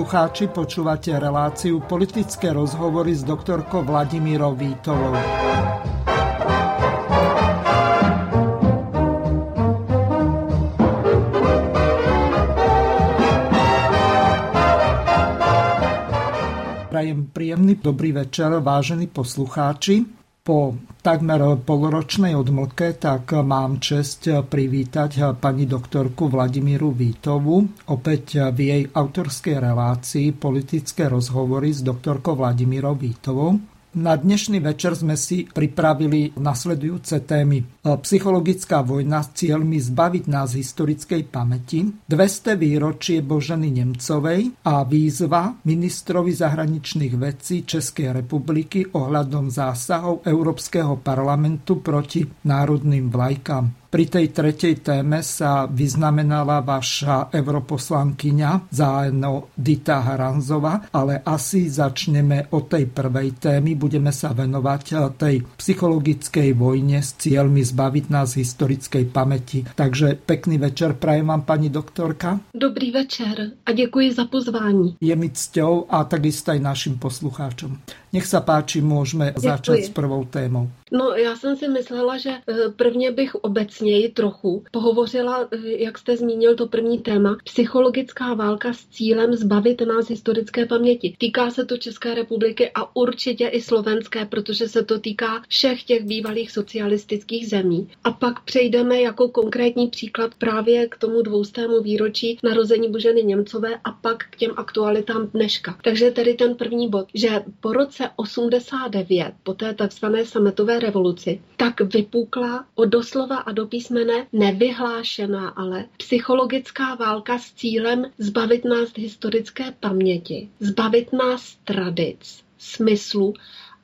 Poslucháči, počúvate reláciu politické rozhovory s doktorkou Vladimírou Vítovou. Prajem príjemný dobrý večer, vážení poslucháči. Po takmer poloročnej odmlke tak mám čest privítať pani doktorku Vladimíru Vítovu opäť v jej autorskej relácii politické rozhovory s doktorkou Vladimírou Vítovou. Na dnešný večer sme si pripravili nasledujúce témy. Psychologická vojna s cieľmi zbaviť nás historickej pamäti, 200 výročie Boženy Nemcovej a výzva ministrovi zahraničných vecí Českej republiky ohľadom zásahov Európskeho parlamentu proti národným vlajkám. Pri tej tretej téme sa vyznamenala vaša europoslankyňa zájeno Dita Haranzova, ale asi začneme od tej prvej témy. Budeme sa venovať eh, tej psychologickej vojne s cieľmi zbaviť nás historickej pamäti. Takže pekný večer prajem vám, pani doktorka. Dobrý večer a děkuji za pozvání. Je mi cťou a takisto aj našim poslucháčom. Nech sa páči, môžeme Děkuji. začať s prvou témou. No, já jsem si myslela, že eh, prvně bych obecněji trochu pohovořila, eh, jak jste zmínil to první téma, psychologická válka s cílem zbavit nás historické paměti. Týká se to České republiky a určitě i slovenské, protože se to týká všech těch bývalých socialistických zemí. A pak přejdeme jako konkrétní příklad právě k tomu dvoustému výročí narození Boženy Němcové a pak k těm aktualitám dneška. Takže tedy ten první bod, že po roce 89, po té takzvané sametové revoluci, tak vypukla od doslova a do písmene nevyhlášená, ale psychologická válka s cílem zbavit nás historické paměti, zbavit nás tradic, smyslu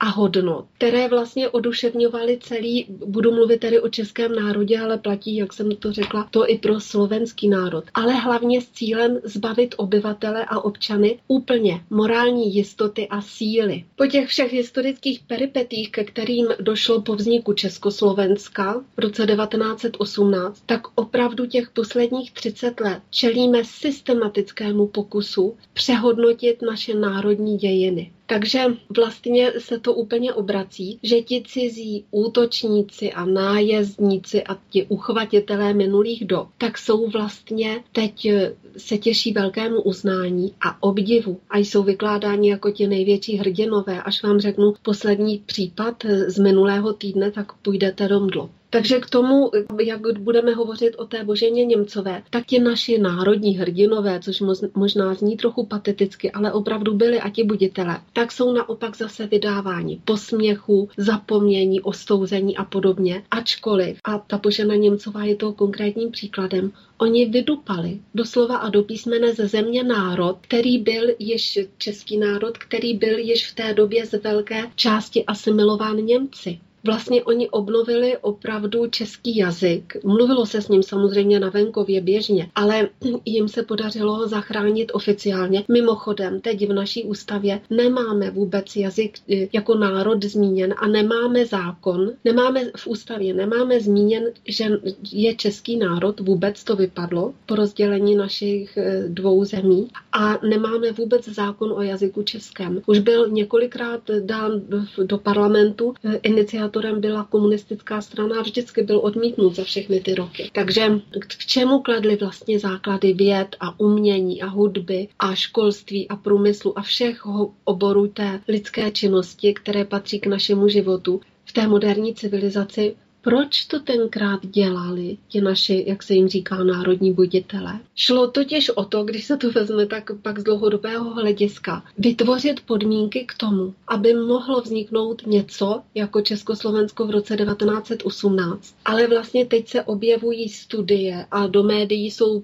a hodnot, které vlastně oduševňovaly celý, budu mluvit tedy o českém národě, ale platí, jak jsem to řekla, to i pro slovenský národ. Ale hlavně s cílem zbavit obyvatele a občany úplně morální jistoty a síly. Po těch všech historických peripetích, ke kterým došlo po vzniku Československa v roce 1918, tak opravdu těch posledních 30 let čelíme systematickému pokusu přehodnotit naše národní dějiny. Takže vlastně se to úplně obrací, že ti cizí útočníci a nájezdníci a ti uchvatitelé minulých dob, tak jsou vlastně teď eh, se těší velkému uznání a obdivu a jsou vykládáni jako ti největší hrdinové. Až vám řeknu poslední případ eh, z minulého týdne, tak půjdete do mdlo. Takže k tomu, jak budeme hovořit o té Boženě Němcové, tak ti naši národní hrdinové, což možná zní trochu pateticky, ale opravdu byli a ti buditele, tak jsou naopak zase vydáváni posměchu, zapomnění, ostouzení a podobně. Ačkoliv, a ta Božena Němcová je toho konkrétním příkladem, Oni vydupali doslova a do písmene ze země národ, který byl již český národ, který byl již v té době z velké části asimilován Němci vlastně oni obnovili opravdu český jazyk. Mluvilo se s ním samozřejmě na venkově běžně, ale jim se podařilo zachránit oficiálně. Mimochodem, teď v naší ústavě nemáme vůbec jazyk eh, jako národ zmíněn a nemáme zákon, nemáme v ústavě, nemáme zmíněn, že je český národ, vůbec to vypadlo po rozdělení našich eh, dvou zemí a nemáme vůbec zákon o jazyku českém. Už byl několikrát dán do parlamentu eh, iniciativa iniciátorem byla komunistická strana a vždycky byl odmítnut za všechny ty roky. Takže k čemu kladly vlastně základy věd a umění a hudby a školství a průmyslu a všech oborů té lidské činnosti, které patří k našemu životu, v té moderní civilizaci proč to tenkrát dělali ti naši, jak se jim říká, národní buditele? Šlo totiž o to, když se to vezme tak pak z dlouhodobého hlediska, vytvořit podmínky k tomu, aby mohlo vzniknout něco jako Československo v roce 1918. Ale vlastně teď se objevují studie a do médií jsou,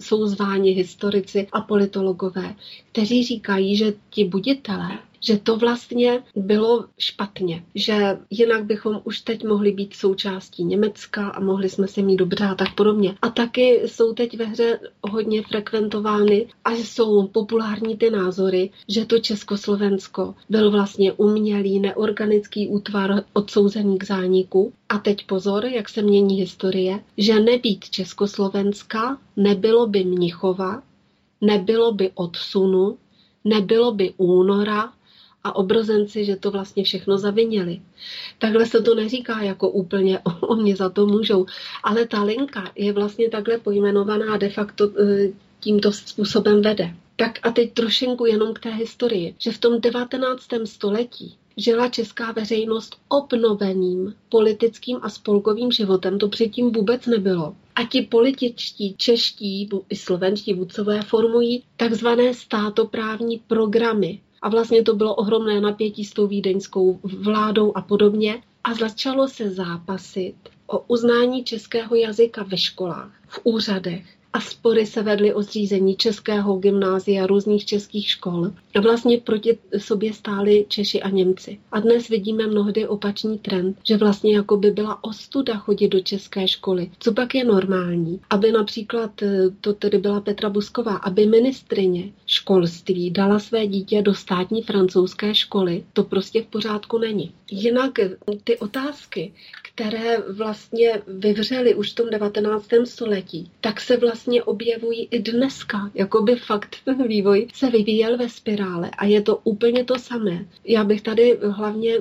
jsou zváni historici a politologové, kteří říkají, že ti buditelé že to vlastně bylo špatně, že jinak bychom už teď mohli být součástí Německa a mohli jsme se mít dobře a tak podobně. A taky jsou teď ve hře hodně frekventovány a jsou populární ty názory, že to Československo byl vlastně umělý, neorganický útvar odsouzený k zániku. A teď pozor, jak se mění historie, že nebýt Československa, nebylo by Mnichova, nebylo by odsunu, nebylo by února a obrozenci, že to vlastně všechno zavinili. Takhle se to neříká jako úplně oni za to můžou, ale ta linka je vlastně takhle pojmenovaná a de facto e, tímto způsobem vede. Tak a teď trošinku jenom k té historii, že v tom 19. století žila česká veřejnost obnoveným politickým a spolkovým životem. To předtím vůbec nebylo. A ti političtí, čeští i slovenští vůdcové formují takzvané státoprávní programy. A vlastně to bylo ohromné napětí s tou vídeňskou vládou a podobně. A začalo se zápasit o uznání českého jazyka ve školách, v úřadech a spory se vedly o zřízení českého gymnázia, různých českých škol. A vlastně proti sobě stáli Češi a Němci. A dnes vidíme mnohdy opačný trend, že vlastně jako by byla ostuda chodit do české školy. Co pak je normální? Aby například, eh, to tedy byla Petra Busková, aby ministrině školství dala své dítě do státní francouzské školy, to prostě v pořádku není. Jinak eh, ty otázky, které vlastně vyvřely už v tom 19. století, tak se vlastně objevují i dneska. Jakoby fakt ten vývoj se vyvíjel ve spirále a je to úplně to samé. Já bych tady hlavně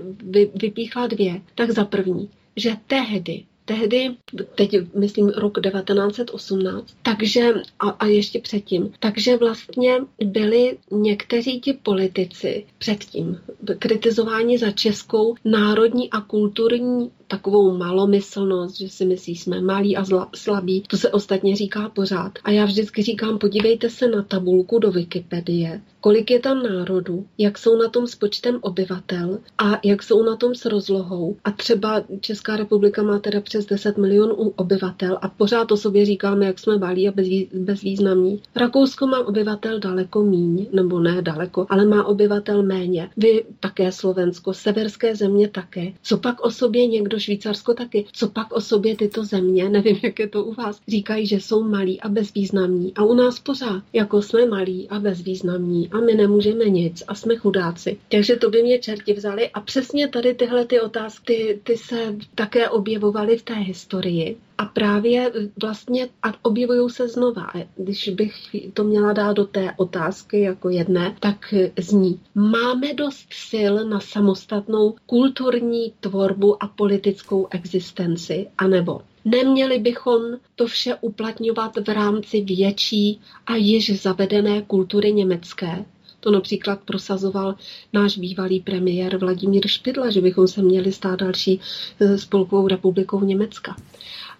vypíchla dvě. Tak za první, že tehdy tehdy, teď myslím rok 1918, takže a, a ještě předtím, takže vlastně byli někteří ti politici předtím kritizováni za českou národní a kulturní takovou malomyslnost, že si myslí, jsme malí a zla, slabí. To se ostatně říká pořád. A já vždycky říkám, podívejte se na tabulku do Wikipedie, kolik je tam národů, jak jsou na tom s počtem obyvatel a jak jsou na tom s rozlohou. A třeba Česká republika má teda přes 10 milionů obyvatel a pořád o sobě říkáme, jak jsme malí a bezvýznamní. Rakousko má obyvatel daleko míň, nebo ne daleko, ale má obyvatel méně. Vy také Slovensko, severské země také. Co pak o sobě někdo Švýcarsko taky. Co pak o sobě tyto země, nevím, jak je to u vás, říkají, že jsou malí a bezvýznamní. A u nás pořád, jako jsme malí a bezvýznamní a my nemůžeme nic a jsme chudáci. Takže to by mě čerti vzali a přesně tady tyhle ty otázky, ty, ty se také objevovaly v té historii. A právě vlastně a objevují se znova. Když bych to měla dát do té otázky jako jedné, tak zní, máme dost sil na samostatnou kulturní tvorbu a politickou existenci, anebo Neměli bychom to vše uplatňovat v rámci větší a již zavedené kultury německé. To například prosazoval náš bývalý premiér Vladimír Špidla, že bychom se měli stát další eh, spolkovou republikou Německa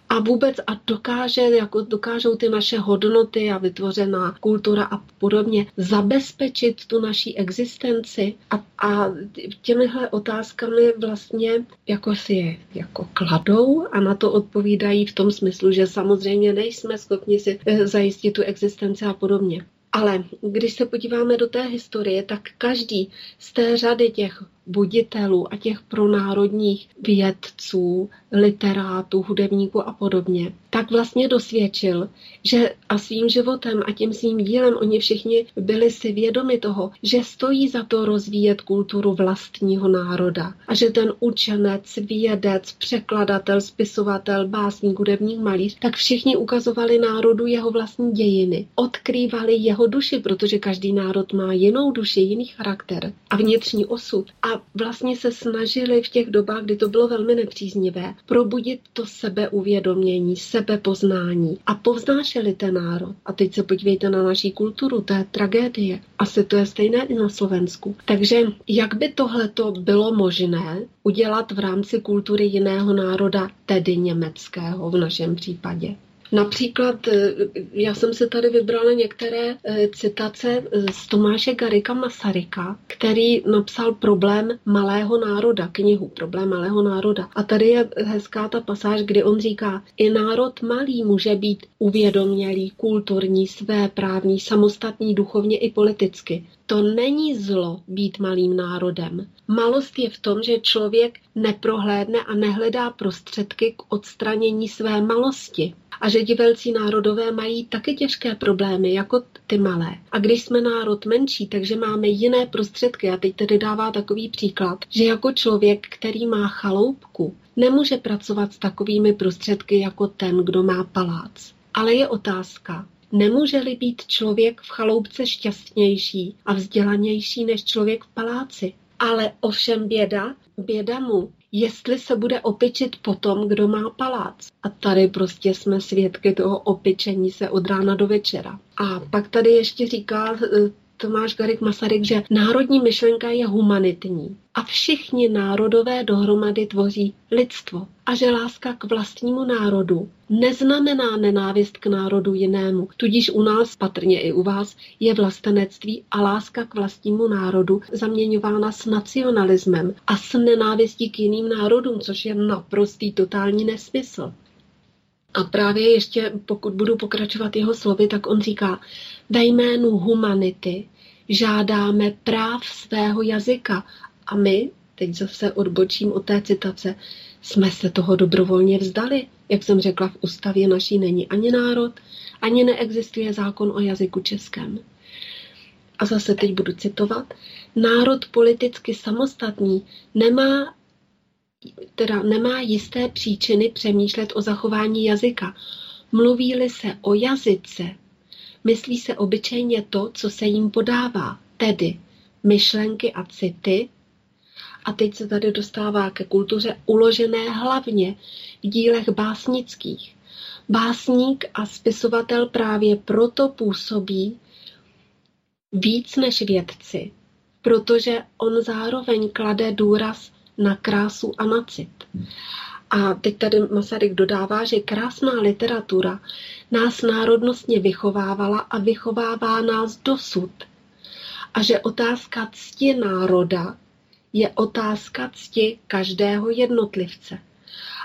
a vůbec a dokáže, jako dokážou ty naše hodnoty a vytvořená kultura a podobně zabezpečit tu naší existenci a, a těmihle otázkami vlastně jako si je jako kladou a na to odpovídají v tom smyslu, že samozřejmě nejsme schopni si eh, zajistit tu existenci a podobně. Ale když se podíváme do té historie, tak každý z té řady těch buditelů a těch pronárodních vědců, literátů, hudebníků a podobně, tak vlastně dosvědčil, že a svým životem a tím svým dílem oni všichni byli si vědomi toho, že stojí za to rozvíjet kulturu vlastního národa a že ten učenec, vědec, překladatel, spisovatel, básník, hudebník, malíř, tak všichni ukazovali národu jeho vlastní dějiny, odkrývali jeho duši, protože každý národ má jinou duši, jiný charakter a vnitřní osud. A vlastně se snažili v těch dobách, kdy to bylo velmi nepříznivé, probudit to sebeuvědomění, sebepoznání a povznášeli ten národ. A teď se podívejte na naší kulturu, to je tragédie. Asi to je stejné i na Slovensku. Takže jak by tohle bylo možné udělat v rámci kultury jiného národa, tedy německého v našem případě? Například eh, já jsem se tady vybrala některé eh, citace eh, z Tomáše Garika Masaryka, který napsal Problém malého národa, knihu Problém malého národa. A tady je hezká ta pasáž, kdy on říká, i národ malý může být uvědomělý, kulturní, své právní, samostatný duchovně i politicky. To není zlo být malým národem. Malost je v tom, že člověk neprohlédne a nehledá prostředky k odstranění své malosti a že ti velcí národové mají taky těžké problémy, jako ty malé. A když jsme národ menší, takže máme jiné prostředky. A teď tedy dává takový příklad, že jako člověk, který má chaloupku, nemůže pracovat s takovými prostředky jako ten, kdo má palác. Ale je otázka, Nemůže-li být člověk v chaloupce šťastnější a vzdělanější než člověk v paláci. Ale ovšem běda, běda mu, jestli se bude opičit potom, kdo má palác. A tady prostě jsme svědky toho opičení se od rána do večera. A pak tady ještě říká eh, Tomáš Garik Masaryk, že národní myšlenka je humanitní a všichni národové dohromady tvoří lidstvo a že láska k vlastnímu národu neznamená nenávist k národu jinému. Tudíž u nás, patrně i u vás, je vlastenectví a láska k vlastnímu národu zaměňována s nacionalismem a s nenávistí k jiným národům, což je naprostý totální nesmysl. A právě ještě, pokud budu pokračovat jeho slovy, tak on říká, ve jménu humanity žádáme práv svého jazyka. A my, teď zase odbočím od té citace, jsme se toho dobrovolně vzdali. Jak jsem řekla, v ústavě naší není ani národ, ani neexistuje zákon o jazyku českém. A zase teď budu citovat. Národ politicky samostatný nemá teda nemá jisté příčiny přemýšlet o zachování jazyka. Mluví-li se o jazyce, myslí se obyčejně to, co se jim podává, tedy myšlenky a city. A teď se tady dostává ke kultuře uložené hlavně v dílech básnických. Básník a spisovatel právě proto působí víc než vědci, protože on zároveň klade důraz na krásu a na cit. A teď tady Masaryk dodává, že krásná literatura nás národnostně vychovávala a vychovává nás dosud. A že otázka cti národa je otázka cti každého jednotlivce.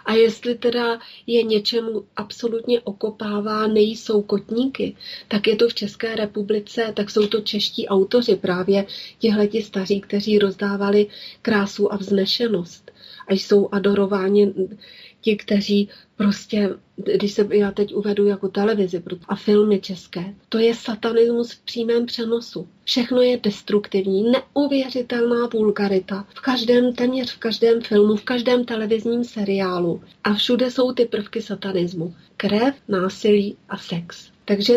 A jestli teda je něčemu absolutně okopává, nejsou kotníky, tak je to v České republice, tak jsou to čeští autoři, právě tihleti staří, kteří rozdávali krásu a vznešenost. A jsou adorováni ti, kteří prostě, když se já teď uvedu jako televizi a filmy české, to je satanismus v přímém přenosu. Všechno je destruktivní, neuvěřitelná vulgarita. V každém, téměř v každém filmu, v každém televizním seriálu. A všude jsou ty prvky satanismu. Krev, násilí a sex. Takže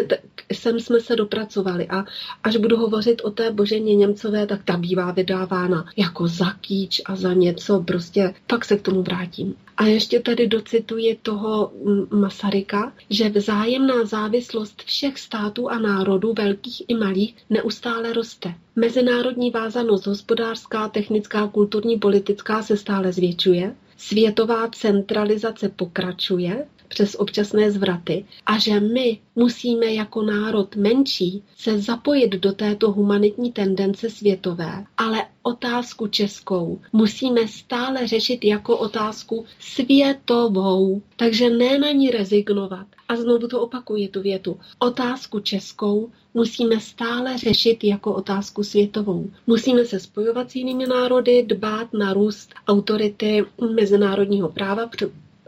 sem jsme se dopracovali a až budu hovořit o té Boženě Němcové, tak ta bývá vydávána jako za kýč a za něco, prostě pak se k tomu vrátím. A ještě tady docituji toho Masaryka, že vzájemná závislost všech států a národů, velkých i malých, neustále roste. Mezinárodní vázanost hospodářská, technická, kulturní, politická se stále zvětšuje. Světová centralizace pokračuje přes občasné zvraty a že my musíme jako národ menší se zapojit do této humanitní tendence světové, ale otázku českou musíme stále řešit jako otázku světovou, takže ne na ní rezignovat. A znovu to opakuji, tu větu. Otázku českou musíme stále řešit jako otázku světovou. Musíme se spojovat s jinými národy, dbát na růst autority mezinárodního práva,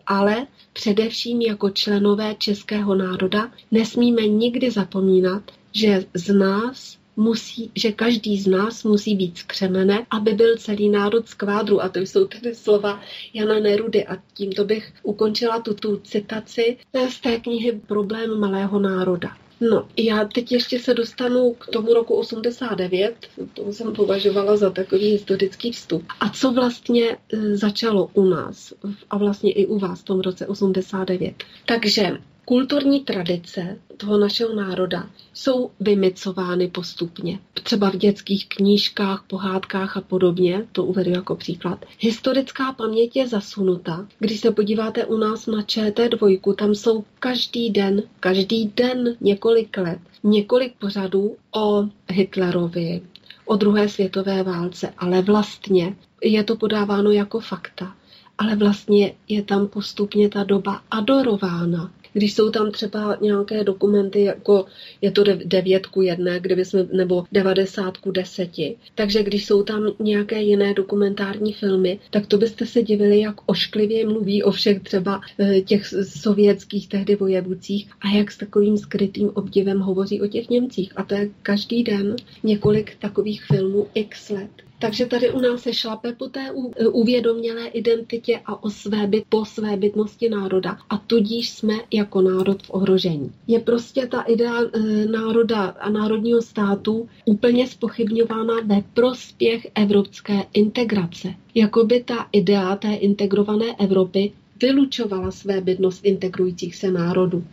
ale především jako členové českého národa nesmíme nikdy zapomínat, že z nás musí, že každý z nás musí být skřemene, aby byl celý národ z kvádru. A to jsou tedy slova Jana Nerudy. A tímto bych ukončila tuto citaci z té knihy Problém malého národa. No, já teď ještě se dostanu k tomu roku 89, to jsem považovala za takový historický vstup. A co vlastně e, začalo u nás a vlastně i u vás v tom roce 89. Takže Kulturní tradice toho našeho národa jsou vymycovány postupně. Třeba v dětských knížkách, pohádkách a podobně, to uvedu jako příklad. Historická paměť je zasunuta. Když se podíváte u nás na ČT2, tam jsou každý den, každý den několik let, několik pořadů o Hitlerovi, o druhé světové válce, ale vlastně je to podáváno jako fakta ale vlastně je tam postupně ta doba adorována když jsou tam třeba nějaké dokumenty, jako je to devět ku jedné, kdyby jsme, nebo 90 ku deseti. Takže když jsou tam nějaké jiné dokumentární filmy, tak to byste se divili, jak ošklivě mluví o všech třeba eh, těch sovětských tehdy vojevůcích a jak s takovým skrytým obdivem hovoří o těch Němcích. A to je každý den několik takových filmů x let. Takže tady u nás se šlape po té uvědomělé identitě a o své byt, po své bytnosti národa a tudíž jsme jako národ v ohrožení. Je prostě ta idea e, národa a národního státu úplně spochybňována ve prospěch evropské integrace. Jakoby ta idea té integrované Evropy vylučovala své bydnost integrujících se národů.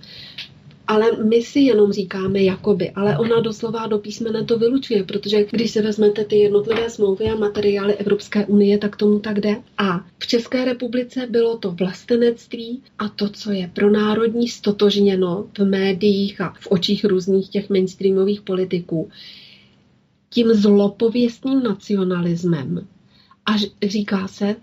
Ale my si jenom říkáme jakoby, ale ona doslova do písmene to vylučuje, protože když si vezmete ty jednotlivé smlouvy a materiály Evropské unie, tak tomu tak jde. A v České republice bylo to vlastenectví a to, co je pro národní stotožněno v médiích a v očích různých těch mainstreamových politiků, tím zlopověstným nacionalismem. A říká se,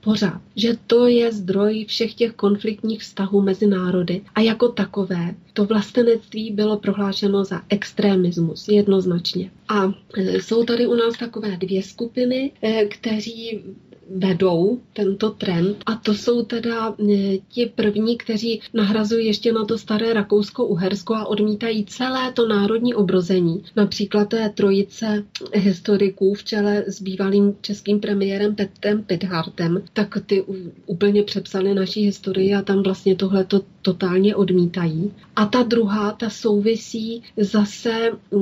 pořád, že to je zdroj všech těch konfliktních vztahů mezi národy a jako takové to vlastenectví bylo prohlášeno za extremismus jednoznačně. A e, jsou tady u nás takové dvě skupiny, e, kteří vedou tento trend a to jsou teda e, ti první, kteří nahrazují ještě na to staré Rakousko-Uhersko a odmítají celé to národní obrození. Například té trojice historiků v čele s bývalým českým premiérem Petrem Pidhartem, tak ty úplně přepsali naší historii a tam vlastně tohle to totálně odmítají. A ta druhá, ta souvisí zase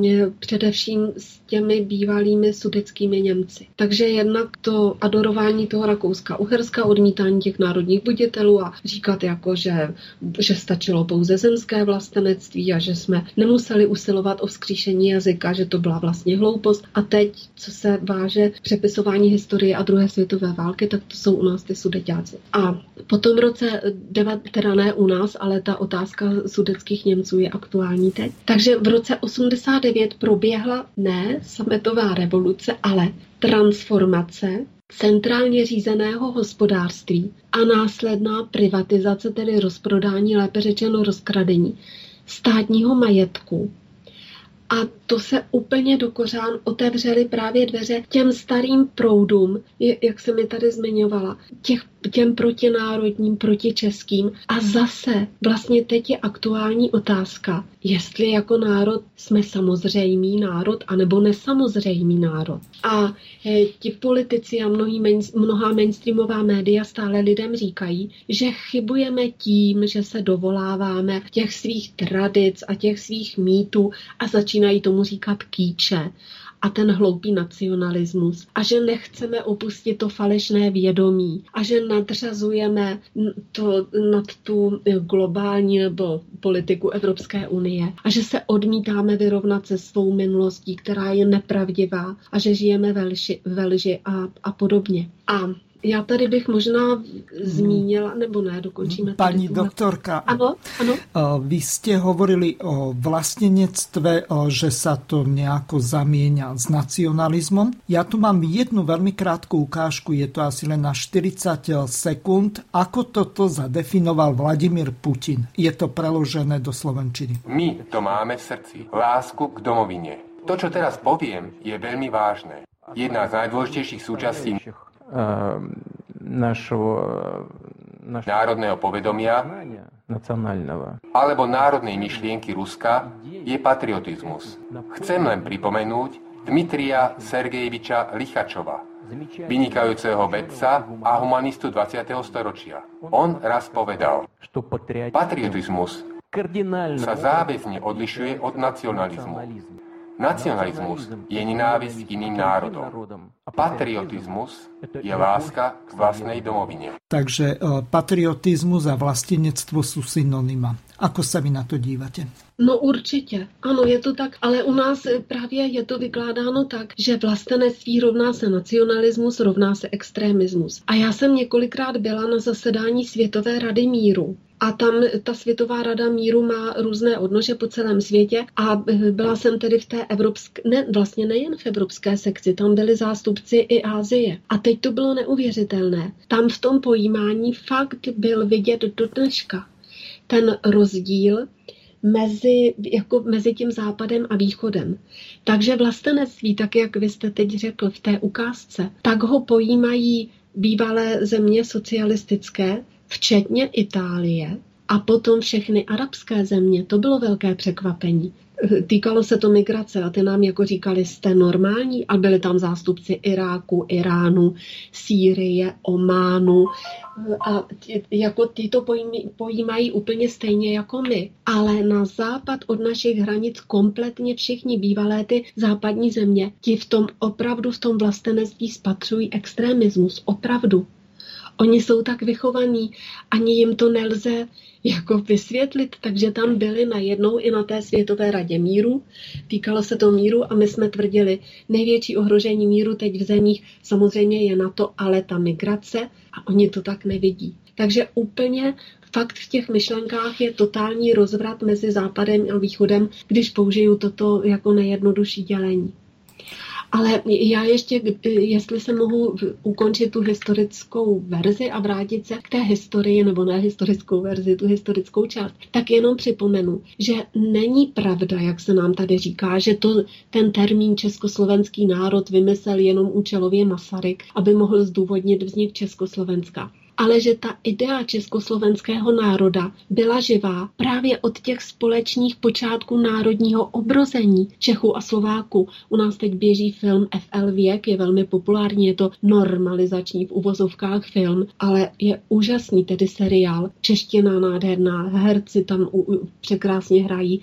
e, především s těmi bývalými sudeckými Němci. Takže jednak to adorování toho Rakouska, Uherska, odmítání těch národních buditelů a říkat jako, že, že stačilo pouze zemské vlastenectví a že jsme nemuseli usilovat o vzkříšení jazyka, že to byla vlastně hloupost. A teď, co se váže přepisování historie a druhé světové války, tak to jsou u nás ty sudeťáci. A potom v roce, teda ne u nás, ale ta otázka sudeckých Němců je aktuální teď. Takže v roce 89 proběhla ne sametová revoluce, ale transformace centrálně řízeného hospodářství a následná privatizace, tedy rozprodání, lépe řečeno rozkradení státního majetku a to se úplně do kořán otevřely právě dveře těm starým proudům, jak se mi tady zmiňovala, těch, těm protinárodním, protičeským. A zase vlastně teď je aktuální otázka, jestli jako národ jsme samozřejmý národ, anebo nesamozřejmý národ. A e, ti politici a mnohý mnohá mainstreamová média stále lidem říkají, že chybujeme tím, že se dovoláváme těch svých tradic a těch svých mýtů a začínají tomu říkat kýče a ten hloupý nacionalismus a že nechceme opustit to falešné vědomí a že nadřazujeme to nad tu globální nebo politiku Evropské unie a že se odmítáme vyrovnat se svou minulostí, která je nepravdivá a že žijeme ve lži, ve lži a, a podobně. A já tady bych možná zmínila, nebo ne, dokončíme. Pani doktorka, ano, ano. vy jste hovorili o vlastněnictve, že sa to nejako zamieňa s nacionalismom. Já tu mám jednu velmi krátkou ukážku, je to asi len na 40 sekund, ako toto zadefinoval Vladimír Putin. Je to preložené do slovenčiny. My to máme v srdci. Lásku k domovine. To, čo teraz poviem, je veľmi vážne. Jedna z najdôležitejších súčastí našeho národného povedomia alebo národnej myšlienky Ruska je patriotizmus. Chcem len pripomenúť Dmitria Sergejeviča Lichačova, vynikajúceho vedca a humanistu 20. storočia. On raz povedal, patriotizmus sa záväzne odlišuje od nacionalizmu. Nacionalismus je nenávisť iným národom. Patriotizmus je láska k vlastnej domovine. Takže e, patriotizmus a vlastenectvo sú synonyma. Ako sa vy na to dívate? No určitě, ano, je to tak, ale u nás právě je to vykládáno tak, že vlastenectví rovná se nacionalismus, rovná se extremismus. A já jsem několikrát byla na zasedání Světové rady míru a tam ta Světová rada míru má různé odnože po celém světě a byla jsem tedy v té evropské, ne, vlastně nejen v evropské sekci, tam byli zástupci i Ázie. A teď to bylo neuvěřitelné. Tam v tom pojímání fakt byl vidět do dneška ten rozdíl mezi, jako mezi tím západem a východem. Takže vlastenectví, tak jak vy jste teď řekl v té ukázce, tak ho pojímají bývalé země socialistické, včetně Itálie, A potom všechny arabské země, to bylo velké překvapení. Týkalo se to migrace a ty nám jako říkali, jste normální a byli tam zástupci Iráku, Iránu, Sýrie, Ománu a jako ty to pojímají úplně stejně jako my. Ale na západ od našich hranic kompletně všichni bývalé ty západní země, ti v tom opravdu v tom vlastenectví spatřují extremismus, opravdu. Oni jsou tak vychovaní, ani jim to nelze jako vysvětlit, takže tam byli najednou i na té Světové radě míru. Týkalo se to míru a my jsme tvrdili, největší ohrožení míru teď v zemích samozřejmě je na to, ale ta migrace a oni to tak nevidí. Takže úplně fakt v těch myšlenkách je totální rozvrat mezi západem a východem, když použiju toto jako nejjednodušší dělení. Ale já ještě, jestli se mohu ukončit tu historickou verzi a vrátit se k té historii, nebo ne historickou verzi, tu historickou část, tak jenom připomenu, že není pravda, jak se nám tady říká, že to ten termín československý národ vymyslel jenom účelově Masaryk, aby mohl zdůvodnit vznik Československa ale že ta idea československého národa byla živá právě od těch společných počátků národního obrození Čechů a Slováků. U nás teď běží film FL Věk, je velmi populární, je to normalizační v uvozovkách film, ale je úžasný tedy seriál, čeština nádherná, herci tam překrásně hrají.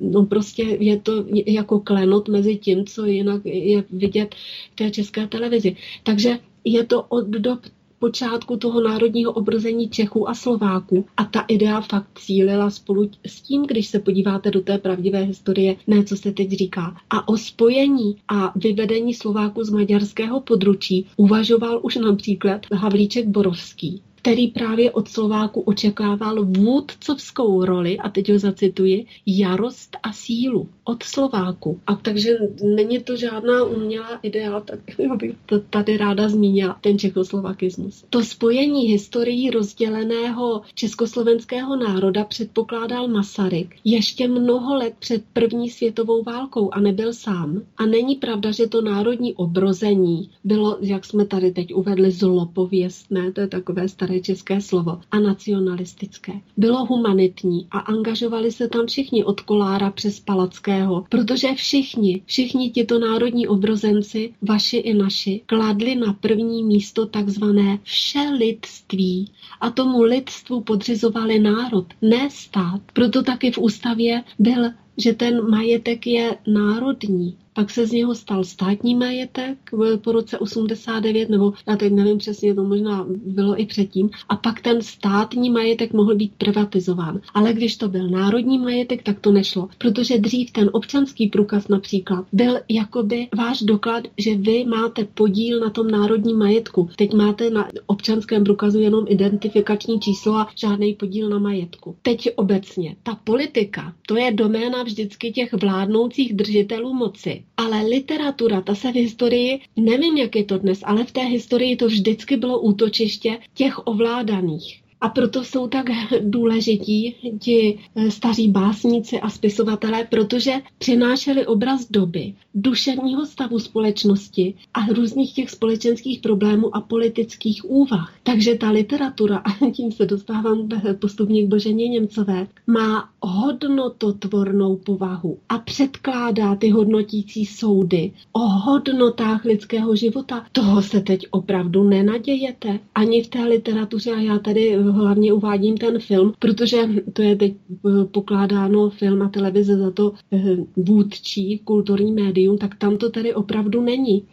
No prostě je to jako klenot mezi tím, co jinak je vidět v té české televizi. Takže je to od dob počátku toho národního obrození Čechů a Slováků. A ta idea fakt cílila spolu s tím, když se podíváte do té pravdivé historie, ne co se teď říká. A o spojení a vyvedení Slováků z maďarského područí uvažoval už například Havlíček Borovský který právě od Slováku očekával vůdcovskou roli, a teď ho zacituji, jarost a sílu od Slováku. A takže není to žádná umělá idea, tak bych to tady ráda zmínila, ten čechoslovakismus. To spojení historií rozděleného československého národa předpokládal Masaryk ještě mnoho let před první světovou válkou a nebyl sám. A není pravda, že to národní obrození bylo, jak jsme tady teď uvedli, zlopověstné, to je takové staré české slovo, a nacionalistické. Bylo humanitní a angažovali se tam všichni od Kolára přes Palackého, protože všichni, všichni tito národní obrozenci, vaši i naši, kladli na první místo takzvané všelidství a tomu lidstvu podřizovali národ, ne stát. Proto taky v ústavě byl že ten majetek je národní, pak se z něho stal státní majetek po roce 89, nebo já teď nevím přesně, to možná bylo i předtím, a pak ten státní majetek mohl být privatizován. Ale když to byl národní majetek, tak to nešlo, protože dřív ten občanský průkaz například byl jakoby váš doklad, že vy máte podíl na tom národním majetku. Teď máte na občanském průkazu jenom identifikační číslo a žádný podíl na majetku. Teď obecně, ta politika, to je doména vždycky těch vládnoucích držitelů moci. Ale literatura, ta se v historii, nevím jak je to dnes, ale v té historii to vždycky bylo útočiště těch ovládaných. A proto jsou tak důležití ti eh, staří básníci a spisovatelé, protože přinášeli obraz doby, duševního stavu společnosti a různých těch společenských problémů a politických úvah. Takže ta literatura, a tím se dostávám postupně k Boženě Němcové, má hodnototvornou povahu a předkládá ty hodnotící soudy o hodnotách lidského života. Toho se teď opravdu nenadějete ani v té literatuře a já tady hlavně uvádím ten film, protože to je teď eh, pokládáno film a televize za to eh, vůdčí kulturní médium, tak tam to tedy opravdu není.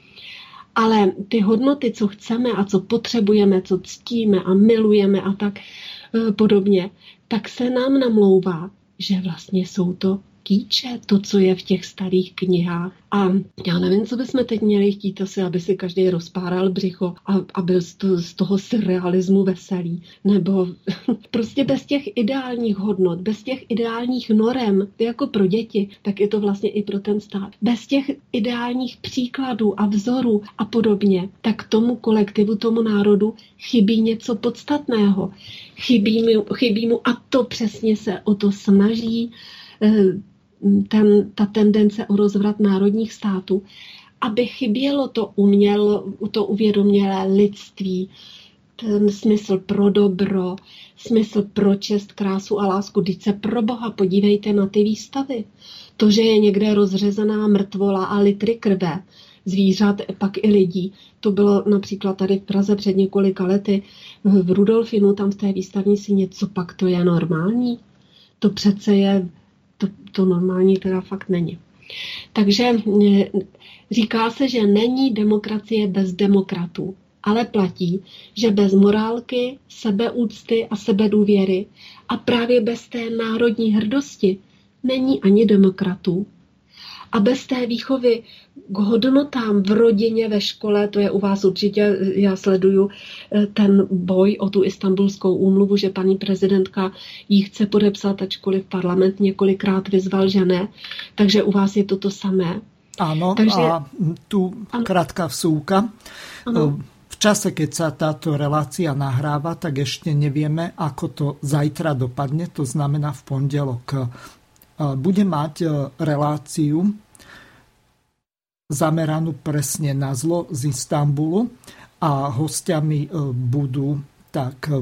Ale ty hodnoty, co chceme a co potřebujeme, co ctíme a milujeme a tak eh, podobně, tak se nám namlouvá, že vlastně jsou to kýče, to, co je v těch starých knihách. A já nevím, co bychom teď měli chtít asi, aby si každý rozpáral břicho a, a byl z, to, z toho surrealismu veselý. Nebo prostě bez těch ideálních hodnot, bez těch ideálních norem, jako pro děti, tak je to vlastně i pro ten stát. Bez těch ideálních příkladů a vzorů a podobně, tak tomu kolektivu, tomu národu chybí něco podstatného. Chybí mu, chybí mu a to přesně se o to snaží eh, ten, ta tendence o rozvrat národních států, aby chybělo to uměl, to uvědomělé lidství, ten smysl pro dobro, smysl pro čest, krásu a lásku. Teď se pro boha podívejte na ty výstavy. To, že je někde rozřezaná mrtvola a litry krve, zvířat, pak i lidí. To bylo například tady v Praze před několika lety v Rudolfinu, tam v té výstavní si něco pak to je normální. To přece je, to, to normální teda fakt není. Takže e, říká se, že není demokracie bez demokratů, ale platí, že bez morálky, sebeúcty a sebedůvěry a právě bez té národní hrdosti není ani demokratů. A bez té výchovy k hodnotám v rodině, ve škole, to je u vás určitě, já sleduju eh, ten boj o tu istambulskou úmluvu, že paní prezidentka ji chce podepsat, ačkoliv parlament několikrát vyzval, že ne. Takže u vás je to to samé. Ano, Takže, a tu ano. krátká vsúka. Ano. V čase, keď sa táto relácia nahráva, tak ešte nevieme, ako to zajtra dopadne, to znamená v pondelok. Eh, bude mať eh, reláciu zameranú presne na zlo z Istanbulu a hostiami e, budú tak e,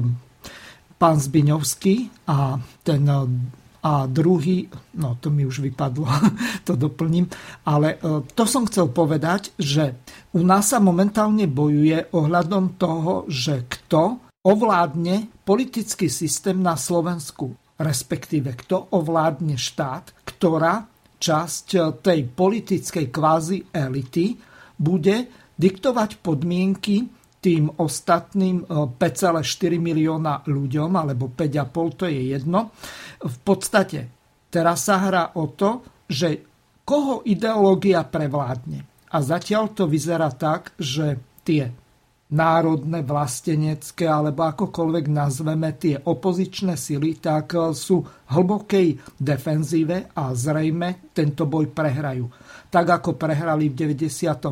pán Zbiňovský a ten e, a druhý, no to mi už vypadlo, to doplním, ale to som chcel povedať, že u nás sa momentálne bojuje ohľadom toho, že kto ovládne politický systém na Slovensku, respektíve kto ovládne štát, ktorá časť eh, tej politickej kvázi elity bude diktovať podmienky tým ostatným 5,4 eh, milióna ľuďom, alebo 5,5, to je jedno. V podstate teraz sa hrá o to, že koho ideológia prevládne. A zatiaľ to vyzerá tak, že tie národné, vlastenecké, alebo akokoľvek nazveme tie opozičné sily, tak e, sú hlbokej defenzíve a zrejme tento boj prehrajú. Tak ako prehrali v 98.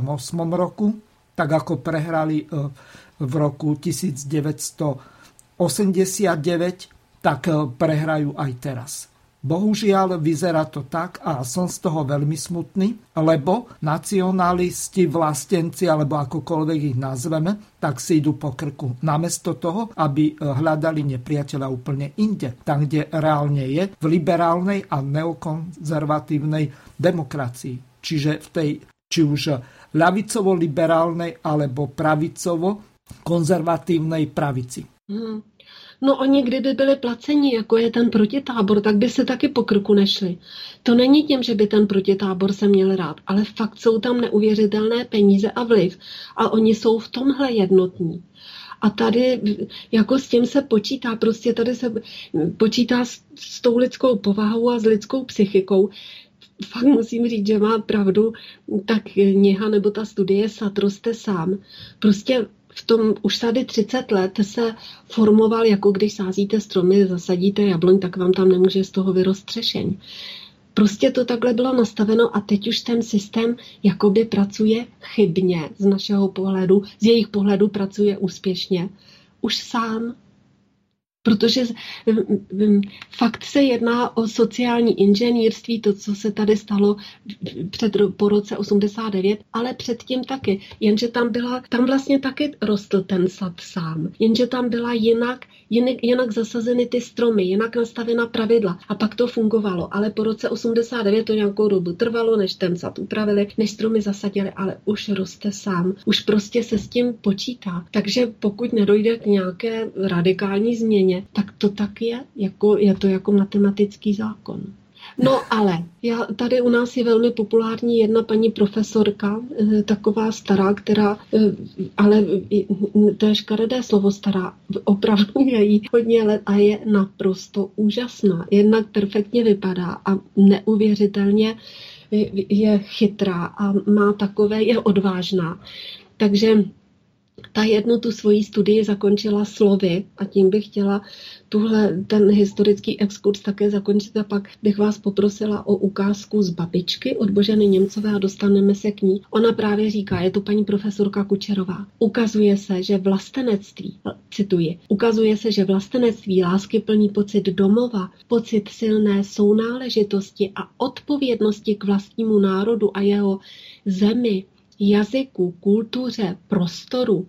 roku, tak ako prehrali e, v roku 1989, tak e, prehrajú aj teraz. Bohužiaľ vyzerá to tak a som z toho veľmi smutný, lebo nacionalisti, vlastenci alebo akokoľvek ich nazveme, tak si idú po krku. Namiesto toho, aby eh, hľadali nepriateľa úplne inde, tam, kde reálne je, v liberálnej a neokonzervatívnej demokracii. Čiže v tej, či už ľavicovo-liberálnej alebo pravicovo-konzervatívnej pravici. Hmm. No oni kdyby byli placeni, jako je ten protitábor, tak by se taky po krku nešli. To není tím, že by ten protitábor se měl rád, ale fakt jsou tam neuvěřitelné peníze a vliv a oni jsou v tomhle jednotní. A tady jako s tím se počítá, prostě tady se počítá s, s tou lidskou povahou a s lidskou psychikou. Fakt musím říct, že má pravdu, tak kniha nebo ta studie Satroste sám. Prostě v tom už tady 30 let se formoval, jako když sázíte stromy, zasadíte jabloň, tak vám tam nemůže z toho vyrost třešeň. Prostě to takhle bylo nastaveno a teď už ten systém jakoby pracuje chybně z našeho pohledu, z jejich pohledu pracuje úspěšně. Už sám Protože fakt se jedná o sociální inženýrství, to, co se tady stalo před, po roce 89, ale předtím taky. Jenže tam byla, tam vlastně taky rostl ten sad sám. Jenže tam byla jinak, jinak, jinak zasazeny ty stromy, jinak nastavena pravidla. A pak to fungovalo. Ale po roce 89 to nějakou dobu trvalo, než ten sad upravili, než stromy zasadili, ale už roste sám. Už prostě se s tím počítá. Takže pokud nedojde k nějaké radikální změně, tak to tak je, jako, je to jako matematický zákon. No ale já, tady u nás je velmi populární jedna paní profesorka, eh, taková stará, která, eh, ale to je škaredé slovo stará, opravdu je jí hodně let a je naprosto úžasná. Jednak perfektně vypadá a neuvěřitelně je chytrá a má takové, je odvážná. Takže ta jednu tu svoji studii zakončila slovy a tím bych chtěla tuhle, ten historický exkurs také zakončit a pak bych vás poprosila o ukázku z babičky od Boženy Němcové a dostaneme se k ní. Ona právě říká, je to paní profesorka Kučerová, ukazuje se, že vlastenectví, cituji, ukazuje se, že vlastenectví lásky plní pocit domova, pocit silné sounáležitosti a odpovědnosti k vlastnímu národu a jeho zemi, jazyku, kultuře, prostoru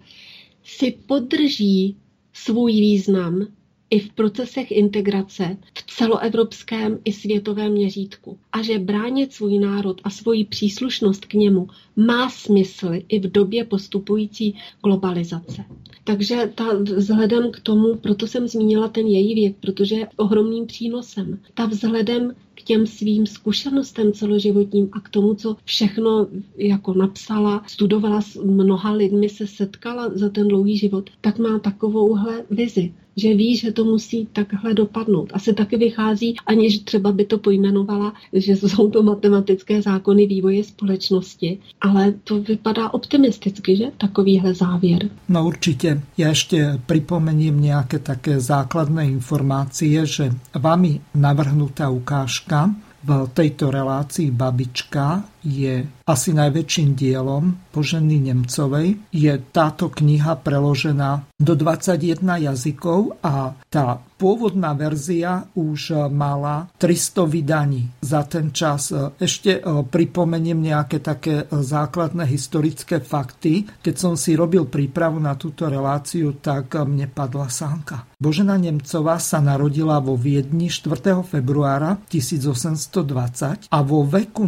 si podrží svůj význam i v procesech integrace v celoevropském i světovém měřítku. A že bránit svůj národ a svoji příslušnost k němu má smysl i v době postupující globalizace. Takže ta, vzhledem k tomu, proto jsem zmínila ten její věk, protože je ohromným přínosem. Ta vzhledem k těm svým zkušenostem celoživotním a k tomu, co všechno jako napsala, studovala s mnoha lidmi, se setkala za ten dlouhý život, tak má takovouhle vizi že ví, že to musí takhle dopadnout. Asi taky vychází, aniž třeba by to pojmenovala, že jsou to matematické zákony vývoje společnosti, ale to vypadá optimisticky, že? Takovýhle závěr. No určitě. Já ještě připomením nějaké také základné informácie, že vámi navrhnutá ukážka v tejto relácii Babička je asi najväčším dielom Boženy Nemcovej. Je táto kniha preložená do 21 jazykov a tá pôvodná verzia už mala 300 vydaní za ten čas. Ešte e, pripomeniem nejaké také základné historické fakty. Keď som si robil prípravu na túto reláciu, tak mne padla sánka. Božena Nemcová sa narodila vo Viedni 4. februára 1820 a vo veku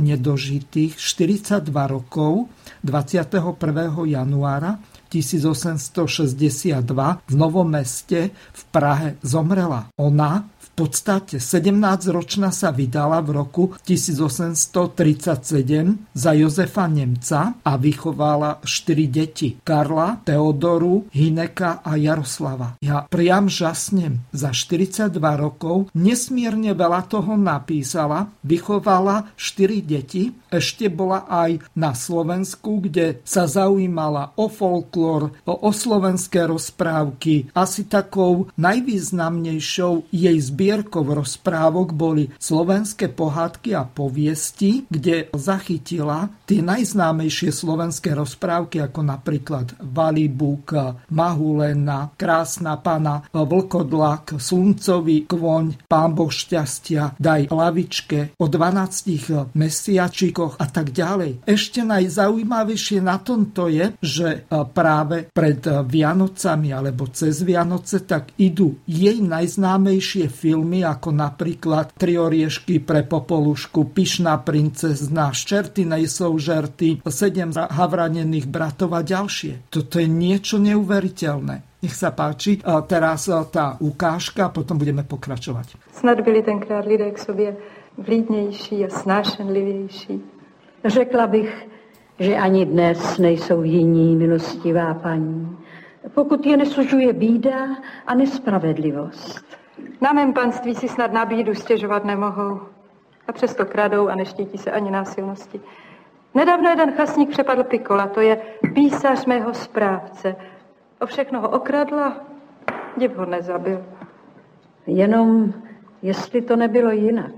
nedožitých 42 rokov 21. januára 1862 v Novom meste v Prahe zomrela. Ona podstate 17-ročná sa vydala v roku 1837 za Jozefa Nemca a vychovala 4 deti. Karla, Teodoru, Hineka a Jaroslava. Ja priam žasnem. Za 42 rokov nesmierne veľa toho napísala, vychovala 4 deti, ešte bola aj na Slovensku, kde sa zaujímala o folklór, o, o slovenské rozprávky. Asi takou najvýznamnejšou jej zbierkou zbierkov rozprávok boli slovenské pohádky a poviesti, kde zachytila tie najznámejšie slovenské rozprávky, ako napríklad Valibuk, Mahulena, Krásna pana, Vlkodlak, Sluncový kvoň, Pán Boh šťastia, Daj lavičke, o 12 mesiačikoch a tak ďalej. Ešte najzaujímavejšie na tomto je, že práve pred Vianocami alebo cez Vianoce tak idú jej najznámejšie filmy filmy ako napríklad Tri oriešky pre Popolušku, Pyšná princezna, Ščerty nejsou žerty, Sedem havranených bratov a ďalšie. Toto je niečo neuveriteľné. Nech sa páči. Teraz tá ukážka, potom budeme pokračovať. Snad byli tenkrát lidé k sobě vlídnější a snášenlivější. Řekla bych, že ani dnes nejsou jiní milostivá paní, pokud je nesužuje bída a nespravedlivost. Na mém panství si snad nabídu stěžovat nemohou. A přesto kradou a neštítí se ani násilnosti. Nedávno jeden chasník přepadl Pikola, to je písař mého správce. O všechno ho okradla, div ho nezabil. Jenom, jestli to nebylo jinak.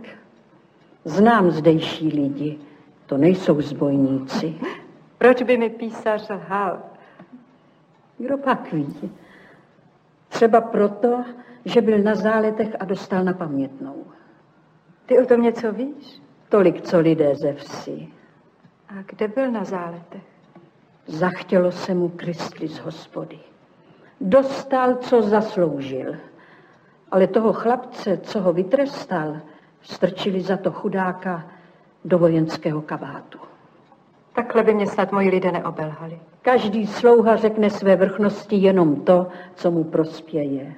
Znám zdejší lidi, to nejsou zbojníci. Proč by mi písař lhal? Kdo pak ví? Třeba proto, že byl na záletech a dostal na pamětnou. Ty o tom něco víš? Tolik, co lidé ze vsi. A kde byl na záletech? Zachtělo se mu kristli z hospody. Dostal, co zasloužil. Ale toho chlapce, co ho vytrestal, strčili za to chudáka do vojenského kabátu. Takhle by mě snad moji lidé neobelhali. Každý slouha řekne své vrchnosti jenom to, co mu prospěje.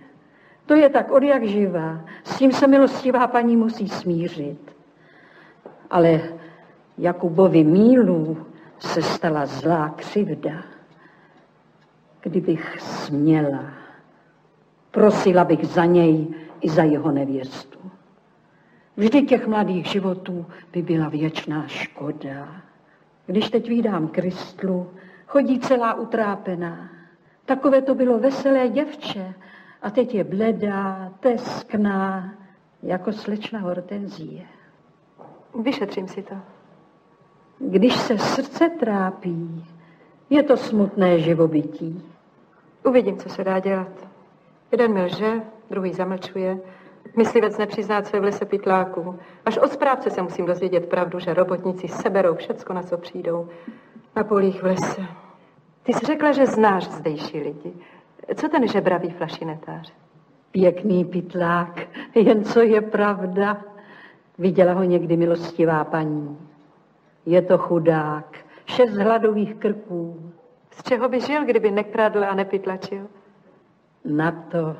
To je tak od jak živá. S tím se milostivá paní musí smířit. Ale Jakubovi mílu se stala zlá křivda. Kdybych směla, prosila bych za něj i za jeho nevěstu. Vždy těch mladých životů by byla věčná škoda. Když teď vídám Kristlu, chodí celá utrápená. Takové to bylo veselé děvče, a teď je bledá, teskná, jako slečna hortenzie. Vyšetřím si to. Když se srdce trápí, je to smutné živobytí. Uvidím, co se dá dělat. Jeden mi lže, druhý zamlčuje. Myslivec nepřizná své v lese pytláků. Až od správce se musím dozvědět pravdu, že robotníci seberou všecko, na co přijdou. Na polích v lese. Ty jsi řekla, že znáš zdejší lidi. Co ten žebravý flašinetář? Pěkný pytlák, jen co je pravda. Viděla ho někdy milostivá paní. Je to chudák, šest hladových krků. Z čeho by žil, kdyby nekradl a nepytlačil? Na to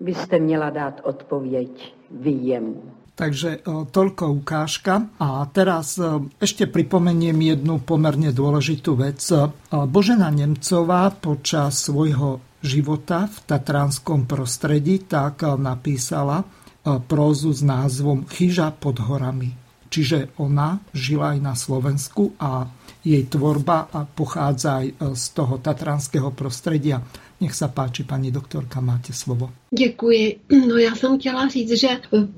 byste měla dát odpověď vy jemu. Takže toľko ukážka. A teraz ešte pripomeniem jednu pomerne dôležitú vec. Božena Nemcová počas svojho života v tatranskom prostredí tak napísala prózu s názvom Chyža pod horami. Čiže ona žila aj na Slovensku a jej tvorba pochádza aj z toho tatranského prostredia. Nech se páči, paní doktorka, máte slovo. Děkuji. No já jsem chtěla říct, že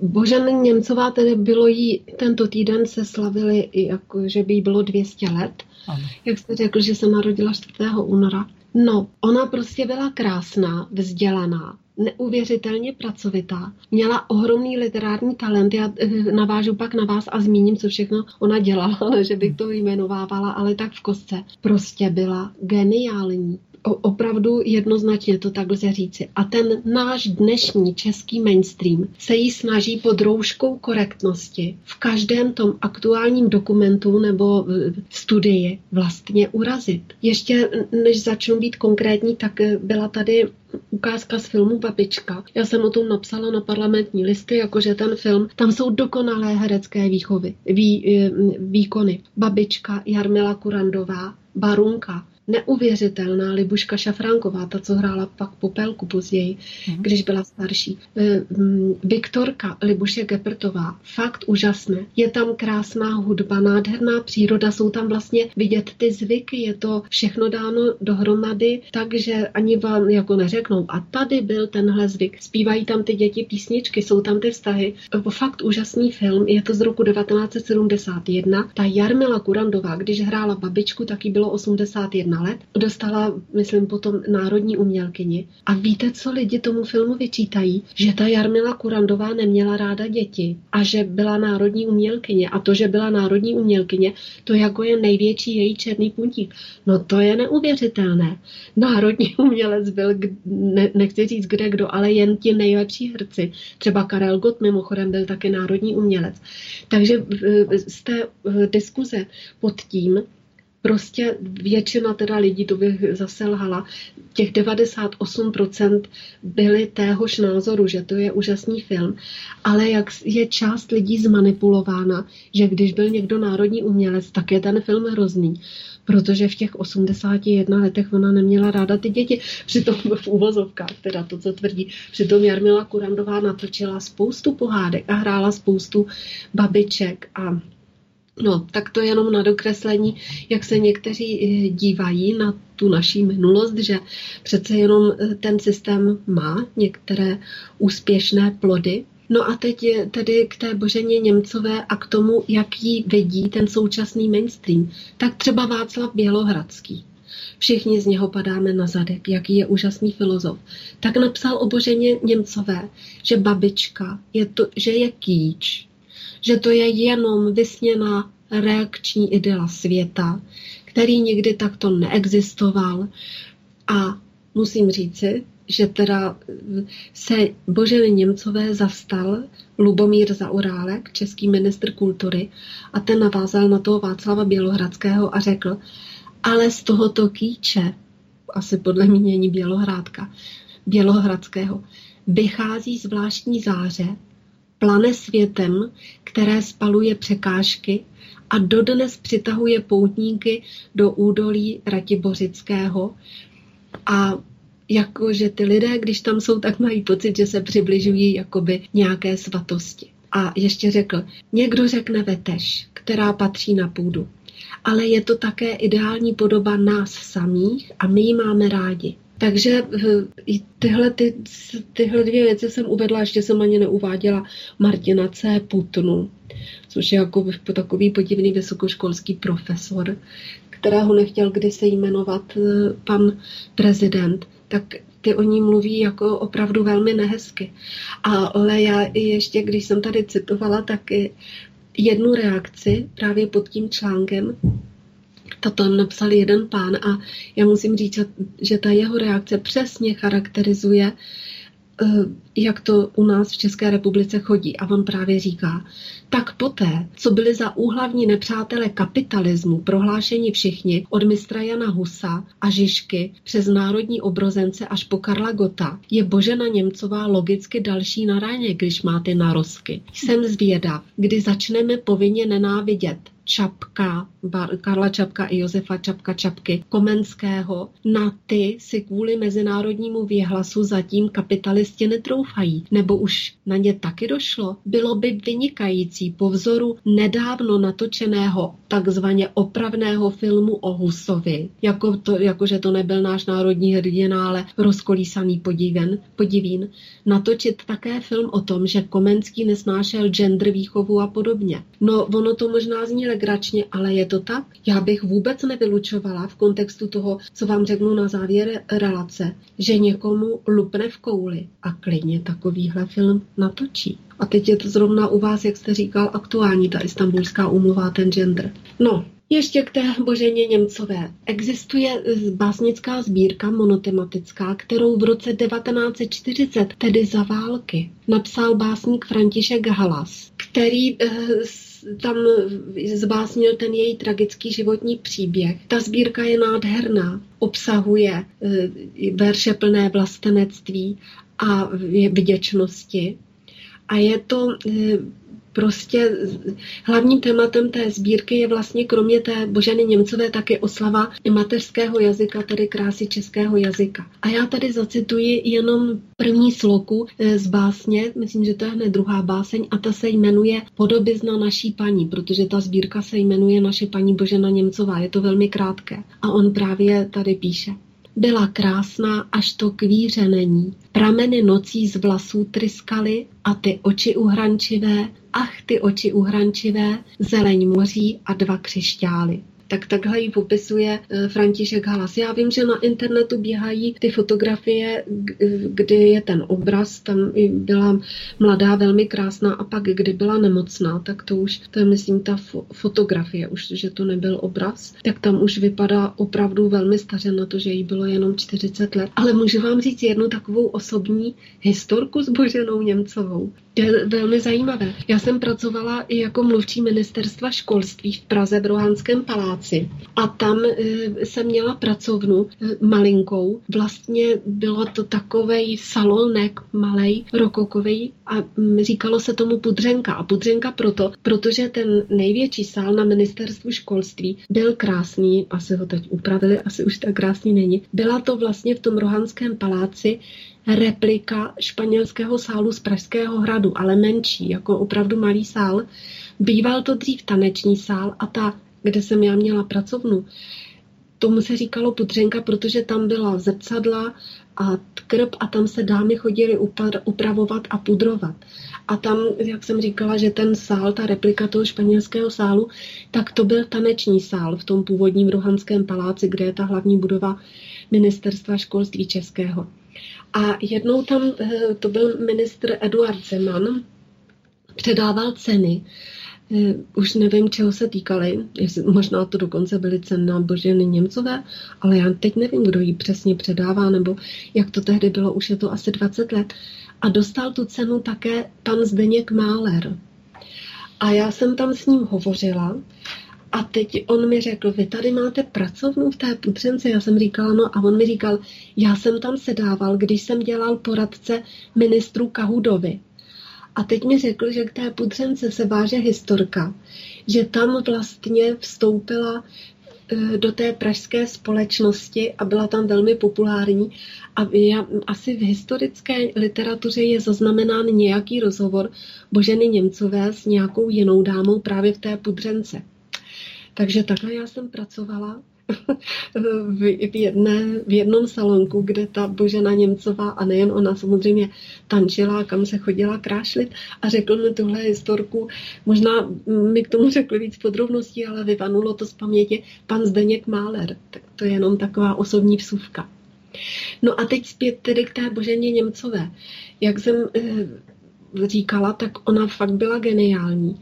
Božena Němcová, tedy bylo jí, tento týden se slavili, jako, že by jí bylo 200 let. Ano. Jak jste řekl, že se narodila 4. února. No, ona prostě byla krásná, vzdělaná, neuvěřitelně pracovitá. Měla ohromný literární talent. Já eh, navážu pak na vás a zmíním, co všechno ona dělala, že bych to jmenovávala, ale tak v kostce. Prostě byla geniální opravdu jednoznačně to tak lze říci. A ten náš dnešní český mainstream se jí snaží pod rouškou korektnosti v každém tom aktuálním dokumentu nebo studii vlastně urazit. Ještě než začnu být konkrétní, tak byla tady ukázka z filmu Babička. Já jsem o tom napsala na parlamentní listy, jakože ten film, tam jsou dokonalé herecké výchovy, vý, výkony. Babička, Jarmila Kurandová, Barunka, neuvěřitelná Libuška Šafránková, ta, co hrála pak Popelku později, mm. když byla starší. Eh, mm, Viktorka Libuše Gepertová, fakt úžasné. Je tam krásná hudba, nádherná příroda, jsou tam vlastně vidět ty zvyky, je to všechno dáno dohromady, takže ani vám jako neřeknou. A tady byl tenhle zvyk. Zpívají tam ty děti písničky, jsou tam ty vztahy. Eh, fakt úžasný film, je to z roku 1971. Ta Jarmila Kurandová, když hrála babičku, taky bylo 81 let, dostala, myslím, potom národní umělkyni. A víte, co lidi tomu filmu vyčítají? Že ta Jarmila Kurandová neměla ráda děti a že byla národní umělkyně. A to, že byla národní umělkyně, to jako je největší její černý puntík. No to je neuvěřitelné. Národní umělec byl, ne, nechci říct kde kdo, ale jen ti nejlepší herci. Třeba Karel Gott mimochodem byl také národní umělec. Takže z té diskuze pod tím, prostě většina teda lidí, to bych zase lhala, těch 98% byli téhož názoru, že to je úžasný film, ale jak je část lidí zmanipulována, že když byl někdo národní umělec, tak je ten film hrozný protože v těch 81 letech ona neměla ráda ty děti. Přitom v úvozovkách, teda to, co tvrdí. Přitom Jarmila Kurandová natočila spoustu pohádek a hrála spoustu babiček a No, tak to je jenom na dokreslení, jak se někteří eh, dívají na tu naší minulost, že přece jenom eh, ten systém má některé úspěšné plody. No a teď je tedy k té Boženě Němcové a k tomu, jak ji vidí ten současný mainstream. Tak třeba Václav Bělohradský. Všichni z něho padáme na zadek, jaký je úžasný filozof. Tak napsal o Boženě Němcové, že babička, je to, že je kýč, že to je jenom vysněná reakční idyla světa, který nikdy takto neexistoval. A musím říci, že teda se Boženy Němcové zastal Lubomír Zaurálek, český ministr kultury, a ten navázal na toho Václava Bělohradského a řekl, ale z tohoto kýče, asi podle mínění Bělohrádka, Bělohradského, vychází zvláštní záře, plane světem, které spaluje překážky a dodnes přitahuje poutníky do údolí Ratibořického a jakože ty lidé, když tam jsou, tak mají pocit, že se přibližují jakoby nějaké svatosti. A ještě řekl, někdo řekne veteš, která patří na půdu, ale je to také ideální podoba nás samých a my ji máme rádi. Takže eh, tyhle, ty, tyhle dvě věci jsem uvedla, ještě jsem ani neuváděla Martina C. Putnu, což je jako takový podivný vysokoškolský profesor, kterého nechtěl kdysi jmenovat eh, pan prezident, tak ty o ní mluví jako opravdu velmi nehezky. Ale já ještě, když jsem tady citovala, tak jednu reakci právě pod tím článkem To tam napsal jeden pán a já musím říct, že ta jeho reakce přesně charakterizuje Eh, jak to u nás v České republice chodí. A on právě říká, tak poté, co byli za úhlavní nepřátelé kapitalismu prohlášeni všichni od mistra Jana Husa a Žižky přes národní obrozence až po Karla Gota, je Božena Němcová logicky další na ráně, když má ty narozky. Jsem zvědav, kdy začneme povinně nenávidět Čapka, Karla Čapka i Josefa Čapka Čapky Komenského, na ty si kvůli mezinárodnímu věhlasu zatím kapitalisti netroufají. Nebo už na ně taky došlo? Bylo by vynikající po vzoru nedávno natočeného takzvaně opravného filmu o Husovi, jako, to, jako že to nebyl náš národní hrdina, ale rozkolísaný podiven, podivín, natočit také film o tom, že Komenský nesnášel gender výchovu a podobně. No, ono to možná zní legračně, ale je to tak. Já bych vůbec nevylučovala v kontextu toho, co vám řeknu na závěr relace, že někomu lupne v kouli a klidně takovýhle film natočí. A teď je to zrovna u vás, jak jste říkal, aktuální ta istambulská umluva, ten gender. No, ještě k té Boženě Němcové. Existuje básnická sbírka monotematická, kterou v roce 1940, tedy za války, napsal básník František Halas, který eh, tam zbásnil ten její tragický životní příběh. Ta sbírka je nádherná, obsahuje eh, verše plné vlastenectví a vděčnosti. A je to eh, prostě hlavním tématem té sbírky je vlastně kromě té Boženy Němcové také oslava mateřského jazyka, tedy krásy českého jazyka. A já tady zacituji jenom první sloku eh, z básně, myslím, že to je hned druhá báseň a ta se jmenuje Podobizna naší paní, protože ta sbírka se jmenuje Naše paní Božena Němcová, je to velmi krátké. A on právě tady píše. Byla krásná, až to kvíře není. Prameny nocí z vlasů tryskaly a ty oči uhrančivé, ach ty oči uhrančivé, zeleň moří a dva křišťály tak takhle ji popisuje eh, František Halas. Já vím, že na internetu běhají ty fotografie, kdy je ten obraz, tam byla mladá, velmi krásná a pak, kdy byla nemocná, tak to už, to je myslím ta fotografie, už, že to nebyl obraz, tak tam už vypadá opravdu velmi staře na to, že jí bylo jenom 40 let. Ale můžu vám říct jednu takovou osobní historku s Boženou Němcovou. To je velmi zajímavé. Já jsem pracovala i jako mluvčí ministerstva školství v Praze v Rohanském paláci a tam e, jsem měla pracovnu e, malinkou. Vlastně bylo to takovej salonek malej, rokokový a říkalo se tomu Pudřenka. A Pudřenka proto, protože ten největší sál na ministerstvu školství byl krásný, asi ho teď upravili, asi už tak krásný není. Byla to vlastně v tom Rohanském paláci replika španělského sálu z Pražského hradu, ale menší, jako opravdu malý sál. Býval to dřív taneční sál a ta, kde jsem já měla pracovnu, tomu se říkalo pudřenka, protože tam byla zrcadla a krb a tam se dámy chodily upravovat a pudrovat. A tam, jak jsem říkala, že ten sál, ta replika toho španělského sálu, tak to byl taneční sál v tom původním Rohanském paláci, kde je ta hlavní budova ministerstva školství českého. A jednou tam, eh, to byl ministr Eduard Zeman, předával ceny, už nevím, čeho se týkaly, možná to dokonce byly ceny na Boženy Němcové, ale já teď nevím, kdo ji přesně předává, nebo jak to tehdy bylo, už je to asi 20 let. A dostal tu cenu také pan Zdeněk Máler. A já jsem tam s ním hovořila a teď on mi řekl, vy tady máte pracovnu v té pudřence. Já jsem říkala, no a on mi říkal, já jsem tam sedával, když jsem dělal poradce ministru Kahudovi. A teď mi řekl, že k té pudřence se váže historka, že tam vlastně vstoupila e, do té pražské společnosti a byla tam velmi populární. A já, asi v historické literatuře je zaznamenán nějaký rozhovor Boženy Němcové s nějakou jinou dámou právě v té pudřence. Takže takhle já jsem pracovala v, jedné, v jednom salonku, kde ta Božena Němcová a nejen ona samozřejmě tančila, kam se chodila krášlit a řekl mi tuhle historku. Možná mi k tomu řekl víc podrobností, ale vyvanulo to z paměti pan Zdeněk Máler. Tak to je jenom taková osobní vsuvka. No a teď zpět tedy k té Boženě Němcové. Jak jsem e, říkala, tak ona fakt byla geniální.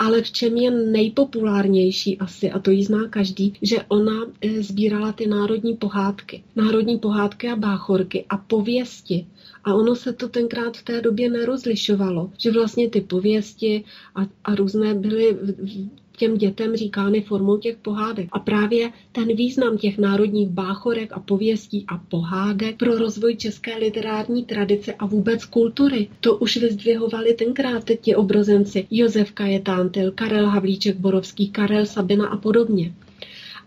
Ale v čem je nejpopulárnější asi, a to jí zná každý, že ona eh, sbírala ty národní pohádky. Národní pohádky a báchorky a pověsti. A ono se to tenkrát v té době nerozlišovalo, že vlastně ty pověsti a, a různé byly těm dětem říkány formou těch pohádek. A právě ten význam těch národních báchorek a pověstí a pohádek pro rozvoj české literární tradice a vůbec kultury, to už vyzdvihovali tenkrát ti obrozenci Josef Kajetántil, Karel Havlíček Borovský, Karel Sabina a podobně.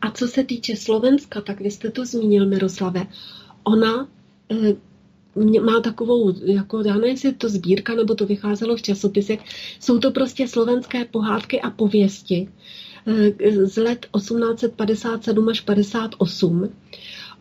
A co se týče Slovenska, tak vy jste to zmínil, Miroslave. Ona eh, má takovou, jako já nevím, jestli to sbírka, nebo to vycházelo v časopisech, jsou to prostě slovenské pohádky a pověsti eh, z let 1857 až 58.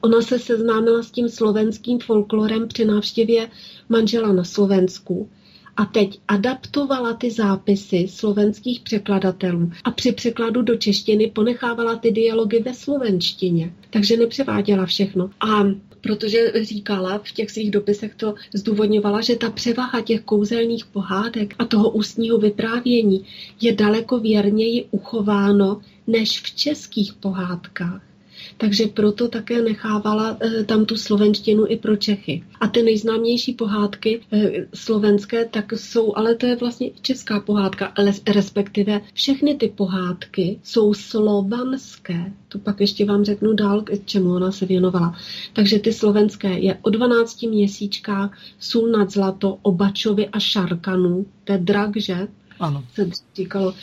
Ona se seznámila s tím slovenským folklorem při návštěvě manžela na Slovensku a teď adaptovala ty zápisy slovenských překladatelů a při překladu do češtiny ponechávala ty dialogy ve slovenštině. Takže nepřeváděla všechno. A protože říkala v těch svých dopisech to zdůvodňovala, že ta převaha těch kouzelných pohádek a toho ústního vyprávění je daleko věrněji uchováno než v českých pohádkách takže proto také nechávala eh, tam tu slovenštinu i pro Čechy. A ty nejznámější pohádky eh, slovenské, tak jsou, ale to je vlastně česká pohádka, respektive všechny ty pohádky jsou slovanské. To pak ještě vám řeknu dál, k čemu ona se věnovala. Takže ty slovenské je o 12 měsíčkách Sůl nad zlato, Obačovi a Šarkanu, to je drak, že? Ano. Se říkalo.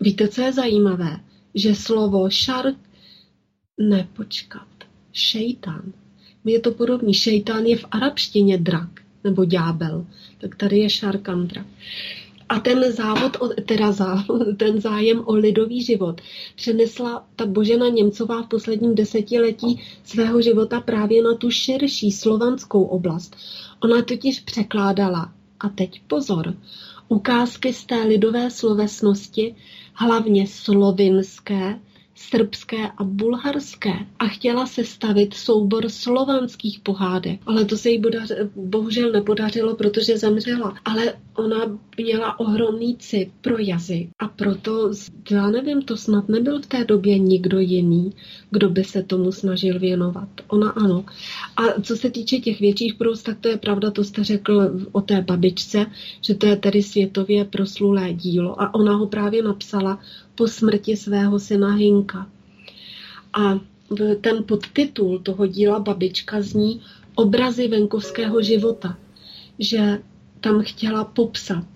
Víte, co je zajímavé? Že slovo šark nepočkat. Šejtán. Je to podobný. Šejtán je v arabštině drak, nebo ďábel. Tak tady je šarkan drak. A ten závod, teda zá, ten zájem o lidový život přenesla ta Božena Němcová v posledním desetiletí svého života právě na tu širší slovanskou oblast. Ona totiž překládala, a teď pozor, ukázky z té lidové slovesnosti, hlavně slovinské, srbské a bulharské a chtěla sestavit soubor slovanských pohádek, ale to se jí bohužel nepodařilo, protože zemřela. Ale ona měla ohromný cit pro jazyk a proto, já nevím, to snad nebyl v té době nikdo jiný, kdo by se tomu snažil věnovat. Ona ano. A co se týče těch větších průst, tak to je pravda, to jste řekl o té babičce, že to je tedy světově proslulé dílo a ona ho právě napsala po smrti svého syna Hinka. A ten podtitul toho díla Babička zní Obrazy venkovského života, že tam chtěla popsat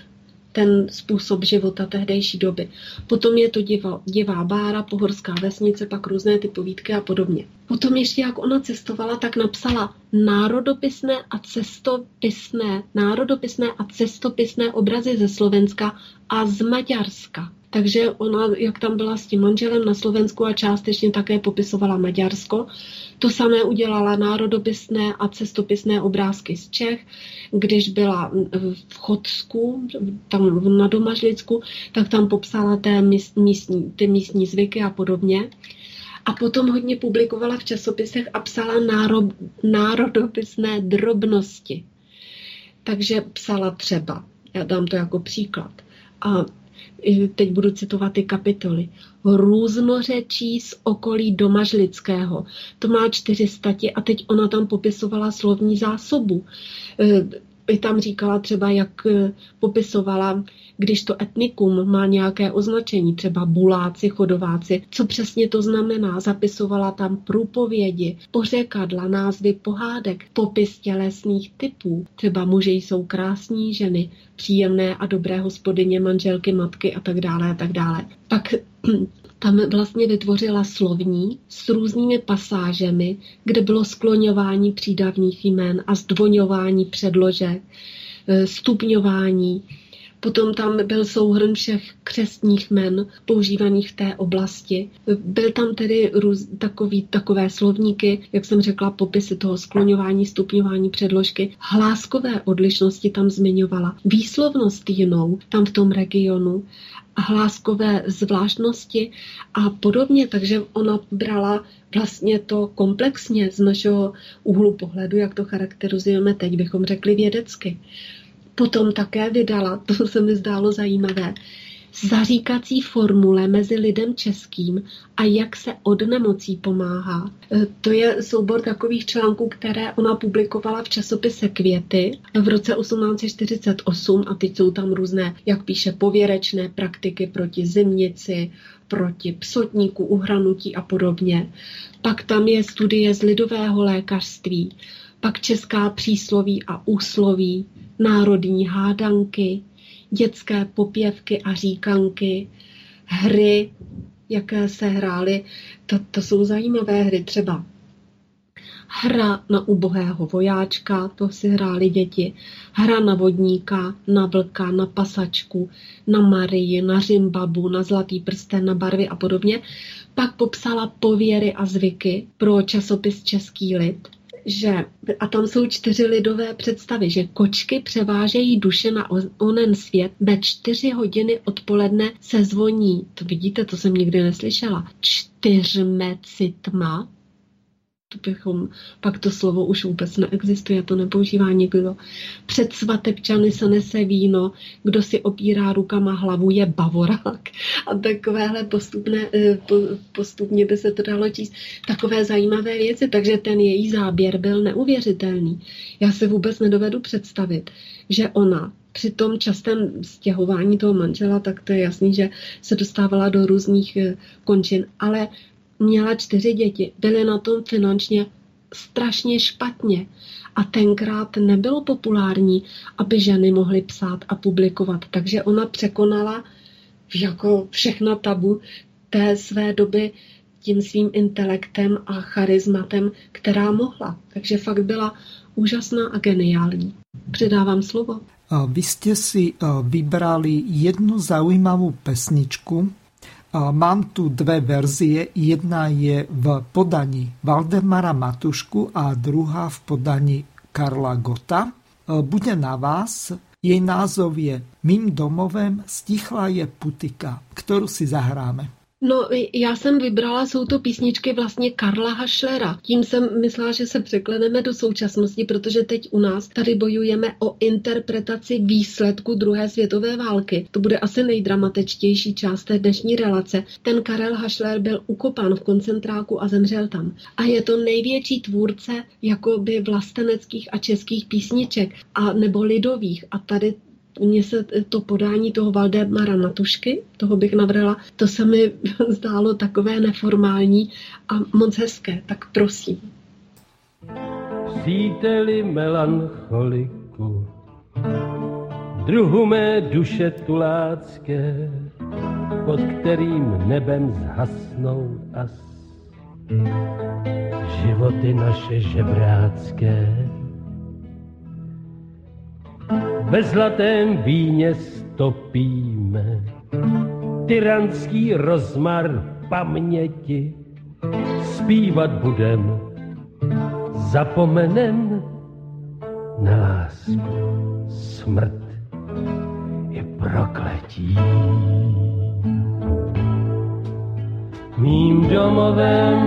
ten způsob života tehdejší doby. Potom je to diva, divá bára, pohorská vesnice, pak různé ty povídky a podobně. Potom ještě, jak ona cestovala, tak napsala národopisné a cestopisné, národopisné a cestopisné obrazy ze Slovenska a z Maďarska. Takže ona, jak tam byla s tím manželem na Slovensku a částečně také popisovala Maďarsko, to samé udělala národopisné a cestopisné obrázky z Čech. Když byla v Chodsku, tam na Domažlicku, tak tam popsala té místní, ty místní zvyky a podobně. A potom hodně publikovala v časopisech a psala náro, národopisné drobnosti. Takže psala třeba, já dám to jako příklad, a teď budu citovat ty kapitoly, různořečí z okolí Domažlického. To má čtyři stati a teď ona tam popisovala slovní zásobu. I tam říkala třeba, jak e, popisovala, když to etnikum má nějaké označení, třeba buláci, chodováci, co přesně to znamená. Zapisovala tam průpovědi, pořekadla, názvy pohádek, popis tělesných typů. Třeba muži jsou krásní, ženy příjemné a dobré hospodyně, manželky, matky a tak dále a tak dále. Pak tam vlastně vytvořila slovní s různými pasážemi, kde bylo skloňování přídavných jmen a zdvoňování předložek, e, stupňování. Potom tam byl souhrn všech křestních men používaných v té oblasti. Byl tam tedy růz, takový, takové slovníky, jak jsem řekla, popisy toho skloňování, stupňování předložky. Hláskové odlišnosti tam zmiňovala. Výslovnost jinou tam v tom regionu hláskové zvláštnosti a podobně, takže ona brala vlastně to komplexně z našeho úhlu pohledu, jak to charakterizujeme teď, bychom řekli vědecky. Potom také vydala, to se mi zdálo zajímavé, zaříkací formule mezi lidem českým a jak se od nemocí pomáhá. E, to je soubor takových článků, které ona publikovala v časopise Květy v roce 1848 a teď jsou tam různé, jak píše, pověrečné praktiky proti zimnici, proti psotníku, uhranutí a podobně. Pak tam je studie z lidového lékařství, pak česká přísloví a úsloví, národní hádanky, dětské popěvky a říkanky, hry, jaké se hrály. To, to jsou zajímavé hry, třeba hra na ubohého vojáčka, to si hráli děti, hra na vodníka, na vlka, na pasačku, na Marii, na Řimbabu, na zlatý prsten, na barvy a podobně. Pak popsala pověry a zvyky pro časopis Český lid že, a tam jsou čtyři lidové představy, že kočky převážejí duše na onen svět, ve čtyři hodiny odpoledne se zvoní, to vidíte, to jsem nikdy neslyšela, čtyřmecitma, to bychom, pak to slovo už vůbec neexistuje, to nepoužívá nikdo. Před svatebčany se nese víno, kdo si opírá rukama hlavu, je bavorák. A takovéhle postupné, eh, postupně by se to dalo číst. Takové zajímavé věci, takže ten její záběr byl neuvěřitelný. Já si vůbec nedovedu představit, že ona při tom častém stěhování toho manžela, tak to je jasný, že se dostávala do různých eh, končin, ale měla čtyři děti, byly na tom finančně strašně špatně. A tenkrát nebylo populární, aby ženy mohly psát a publikovat. Takže ona překonala jako všechna tabu té své doby tím svým intelektem a charizmatem, která mohla. Takže fakt byla úžasná a geniální. Předávám slovo. Vy jste si vybrali jednu zaujímavou pesničku, Mám tu dve verzie. Jedna je v podaní Valdemara Matušku a druhá v podaní Karla Gota. Bude na vás. Jej názov je Mým domovem stichla je putika, kterou si zahráme. No, já jsem vybrala, jsou to písničky vlastně Karla Hašlera. Tím jsem myslela, že se překleneme do současnosti, protože teď u nás tady bojujeme o interpretaci výsledku druhé světové války. To bude asi nejdramatičtější část té dnešní relace. Ten Karel Hašler byl ukopán v koncentráku a zemřel tam. A je to největší tvůrce jakoby vlasteneckých a českých písniček a nebo lidových. A tady mně se to podání toho Valdemara Matušky, toho bych navrhla, to se mi zdálo takové neformální a moc hezké, tak prosím. Příteli melancholiku, druhu mé duše tulácké, pod kterým nebem zhasnou as. Životy naše žebrácké, ve zlatém víně stopíme tyranský rozmar paměti. Zpívat budem, zapomenem na lásku, smrt i prokletí. Mým domovem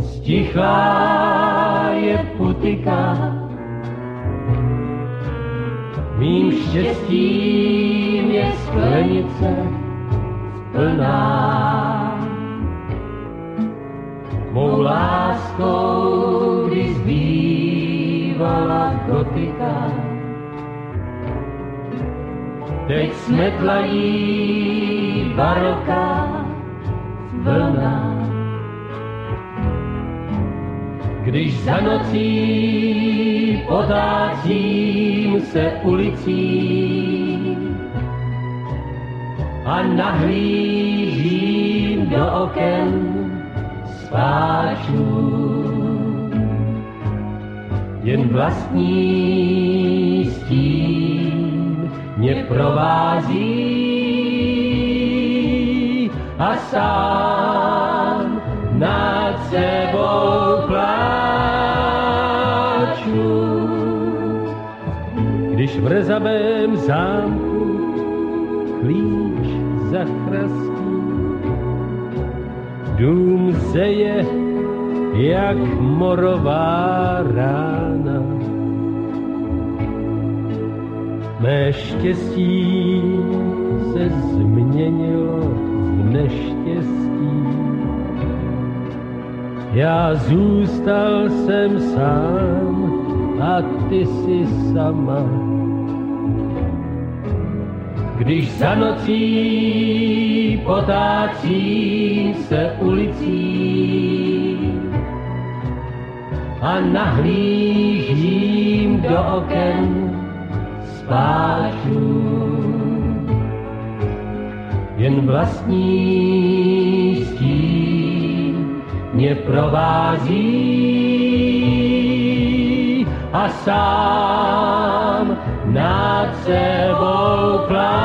stichá je putika, Mým štěstím je sklenice plná. Mou láskou, když zbývala gotika, teď smetlají baroka vlna. Když za nocí potácím se ulicí a nahlížím do oken spáčů. Jen vlastní stín mě provází a sám nad sebou pláču. Když v rezavém zámku klíč zachrastí, dům zeje jak morová rána. Mé štěstí se změnilo v neštěstí. Já zůstal jsem sám a ty si sama. Když za nocí potácí se ulicí a nahlížím do oken spáčů, jen vlastní mě provází a sám nad sebou pláču.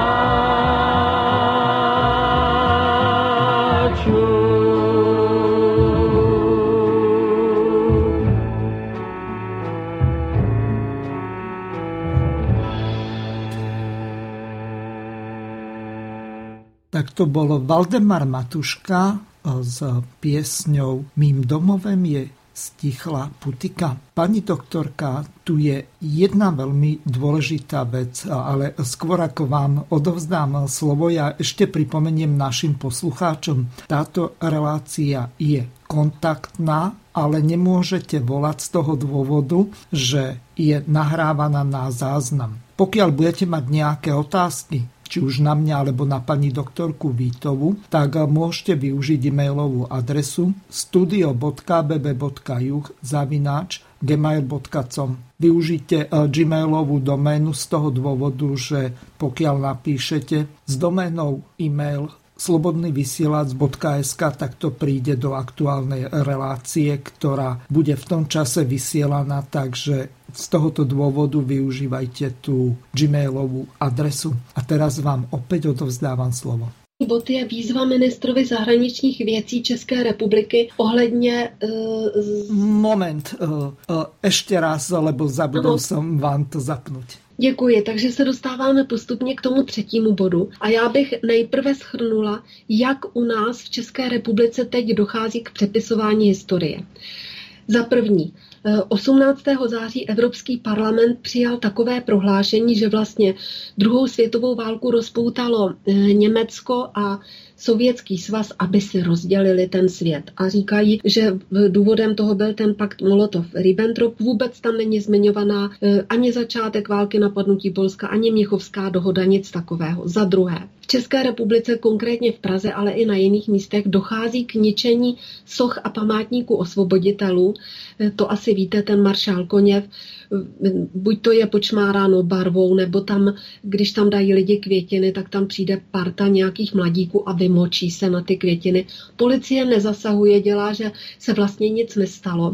Tak to bol Valdemar Matuška s piesňou Mým domovem je stichla putika. Pani doktorka, tu je jedna veľmi dôležitá vec, ale skôr ako vám odovzdám slovo, ja ešte pripomeniem našim poslucháčom. Táto relácia je kontaktná, ale nemôžete volať z toho dôvodu, že je nahrávaná na záznam. Pokiaľ budete mať nejaké otázky, či už na mňa alebo na pani doktorku Vítovu, tak môžete využiť e-mailovú adresu studio.bb.juh zavináč gmail.com. Využite gmailovú doménu z toho dôvodu, že pokiaľ napíšete s doménou e-mail slobodnyvysielac.sk, tak to príde do aktuálnej relácie, ktorá bude v tom čase vysielaná, takže z tohoto dôvodu využívajte tú gmailovú adresu. A teraz vám opäť odovzdávam slovo. Bod je výzva ministrovi zahraničních věcí České republiky ohledně... Uh, z... Moment, uh, uh, ešte raz, lebo zabudol ano. som vám to zapnúť. Děkuji, takže se dostáváme postupně k tomu třetímu bodu. A já bych nejprve schrnula, jak u nás v České republice teď dochází k přepisování historie. Za první, 18. září Evropský parlament přijal takové prohlášení, že vlastně druhou světovou válku rozpoutalo eh, Německo a Sovětský svaz, aby si rozdělili ten svět. A říkají, že důvodem toho byl ten pakt Molotov-Ribbentrop. Vůbec tam není zmiňovaná eh, ani začátek války napadnutí Polska, ani Měchovská dohoda, nic takového. Za druhé, v České republice, konkrétně v Praze, ale i na jiných místech, dochází k ničení soch a památníků osvoboditelů. Eh, to asi víte, ten maršál Koněv buď to je počmáráno barvou, nebo tam, když tam dají lidi květiny, tak tam přijde parta nějakých mladíků a vymočí se na ty květiny. Policie nezasahuje, dělá, že se vlastně nic nestalo.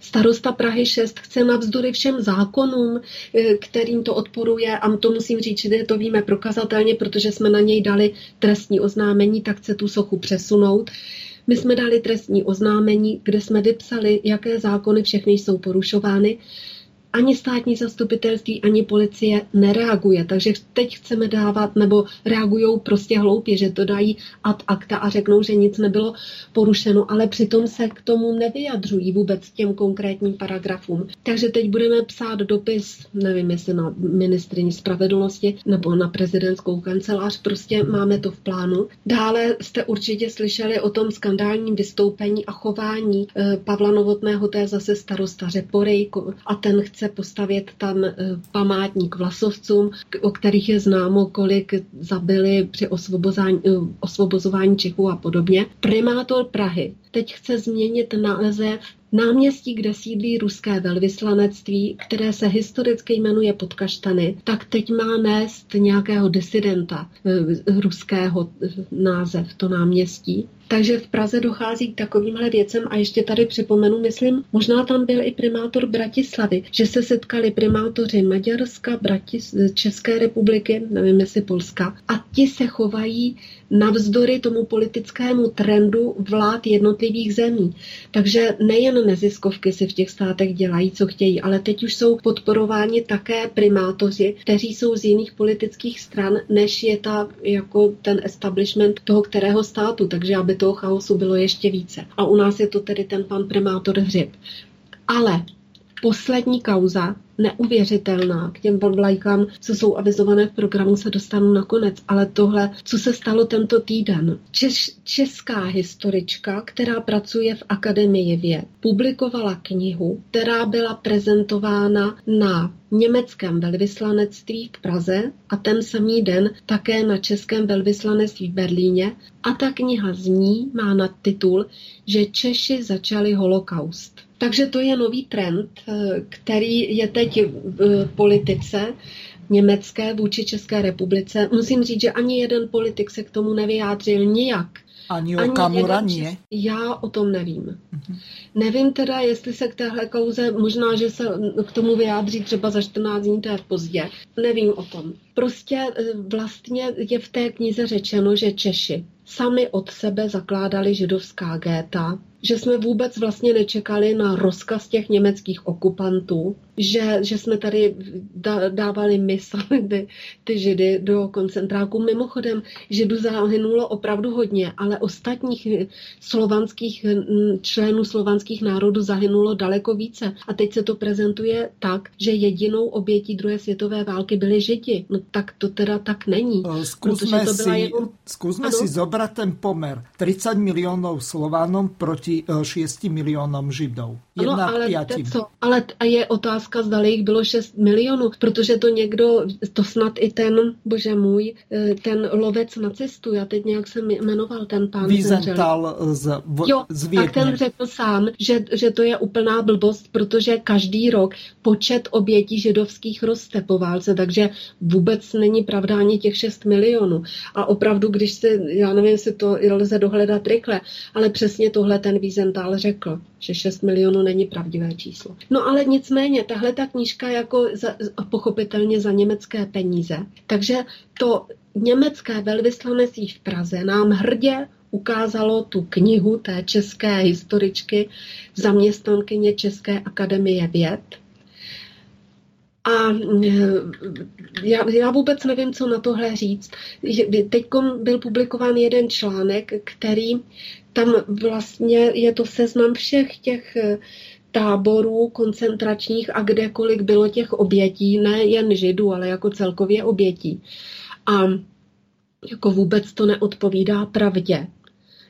Starosta Prahy 6 chce navzdory všem zákonům, eh, kterým to odporuje, a to musím říct, že to víme prokazatelně, protože jsme na něj dali trestní oznámení, tak chce tu sochu přesunout. My jsme dali trestní oznámení, kde jsme vypsali, jaké zákony všechny jsou porušovány ani státní zastupitelství, ani policie nereaguje. Takže teď chceme dávat, nebo reagují prostě hloupě, že to dají ad acta a řeknou, že nic nebylo porušeno, ale přitom se k tomu nevyjadřují vůbec těm konkrétním paragrafům. Takže teď budeme psát dopis, nevím jestli na ministrině spravedlnosti nebo na prezidentskou kancelář, prostě máme to v plánu. Dále jste určitě slyšeli o tom skandálním vystoupení a chování eh, Pavla Novotného, to je zase starosta Řeporej a ten chce chce postavit tam eh, památník vlasovcům, o kterých je známo, kolik zabili při eh, osvobozování Čechů a podobně. Primátor Prahy teď chce změnit název náměstí, kde sídlí ruské velvyslanectví, které se historicky jmenuje Podkaštany, tak teď má nést nějakého disidenta eh, ruského název, to náměstí. Takže v Praze dochází k takovýmhle věcem a ještě tady připomenu, myslím, možná tam byl i primátor Bratislavy, že se setkali primátoři Maďarska, Bratis, České republiky, nevím jestli Polska, a ti se chovají navzdory tomu politickému trendu vlád jednotlivých zemí. Takže nejen neziskovky si v těch státech dělají, co chtějí, ale teď už jsou podporováni také primátoři, kteří jsou z jiných politických stran, než je ta jako ten establishment toho kterého státu. Takže aby toho chaosu bylo ještě více. A u nás je to tedy ten pan primátor Hřib. Ale poslední kauza, neuvěřitelná. K těm vlajkám, co jsou avizované v programu, se dostanu nakonec. Ale tohle, co se stalo tento týden. Češ, česká historička, která pracuje v Akademii věd, publikovala knihu, která byla prezentována na německém velvyslanectví v Praze a ten samý den také na českém velvyslanectví v Berlíně. A ta kniha zní, má nad titul, že Češi začali holokaust. Takže to je nový trend, eh, který je teď v politice německé vůči České republice. Musím říct, že ani jeden politik se k tomu nevyjádřil nijak. Ani o Kamura nie? Já o tom nevím. Uh-huh. Nevím teda, jestli se k téhle kauze, možná, že se k tomu vyjádří třeba za 14 dní, to je pozdě. Nevím o tom. Prostě eh, vlastně je v té knize řečeno, že Češi sami od sebe zakládali židovská géta, že jsme vůbec vlastně nečekali na rozkaz těch německých okupantů, že, že jsme tady dávali my sami ty, ty židy do koncentráku. Mimochodem, židů zahynulo opravdu hodně, ale ostatních slovanských členů slovanských národů zahynulo daleko více. A teď se to prezentuje tak, že jedinou obětí druhé světové války byli židi. No tak to teda tak není. Zkusme, to si, jenom... zkusme si zobrat ten pomer. 30 milionů Slovanom proti 6 eh, milionům Židov. Ano, ale, co? ale je otázka, zda jich bylo 6 milionů, protože to někdo, to snad i ten, bože můj, eh, ten lovec nacistů, já teď nějak jsem jmenoval ten pán. Wiesenthal z, v, jo, z tak ten řekl sám, že, že to je úplná blbost, protože každý rok počet obětí židovských roste po válce, takže vůbec není pravda ani těch 6 milionů. A opravdu, když se, já nevím, jestli to lze dohledat rychle, ale přesně tohle ten Wiesenthal řekl, že 6 milionů není pravdivé číslo. No ale nicméně, tahle ta knížka jako za, pochopitelně za německé peníze. Takže to německé velvyslanectví v Praze nám hrdě ukázalo tu knihu té české historičky, zaměstnankyně České akademie věd. A e, já, já vůbec nevím, co na tohle říct. Teď byl publikován jeden článek, který tam vlastně je to seznam všech těch e, táborů koncentračních a kdekoliv bylo těch obětí, ne jen židů, ale jako celkově obětí. A jako vůbec to neodpovídá pravdě.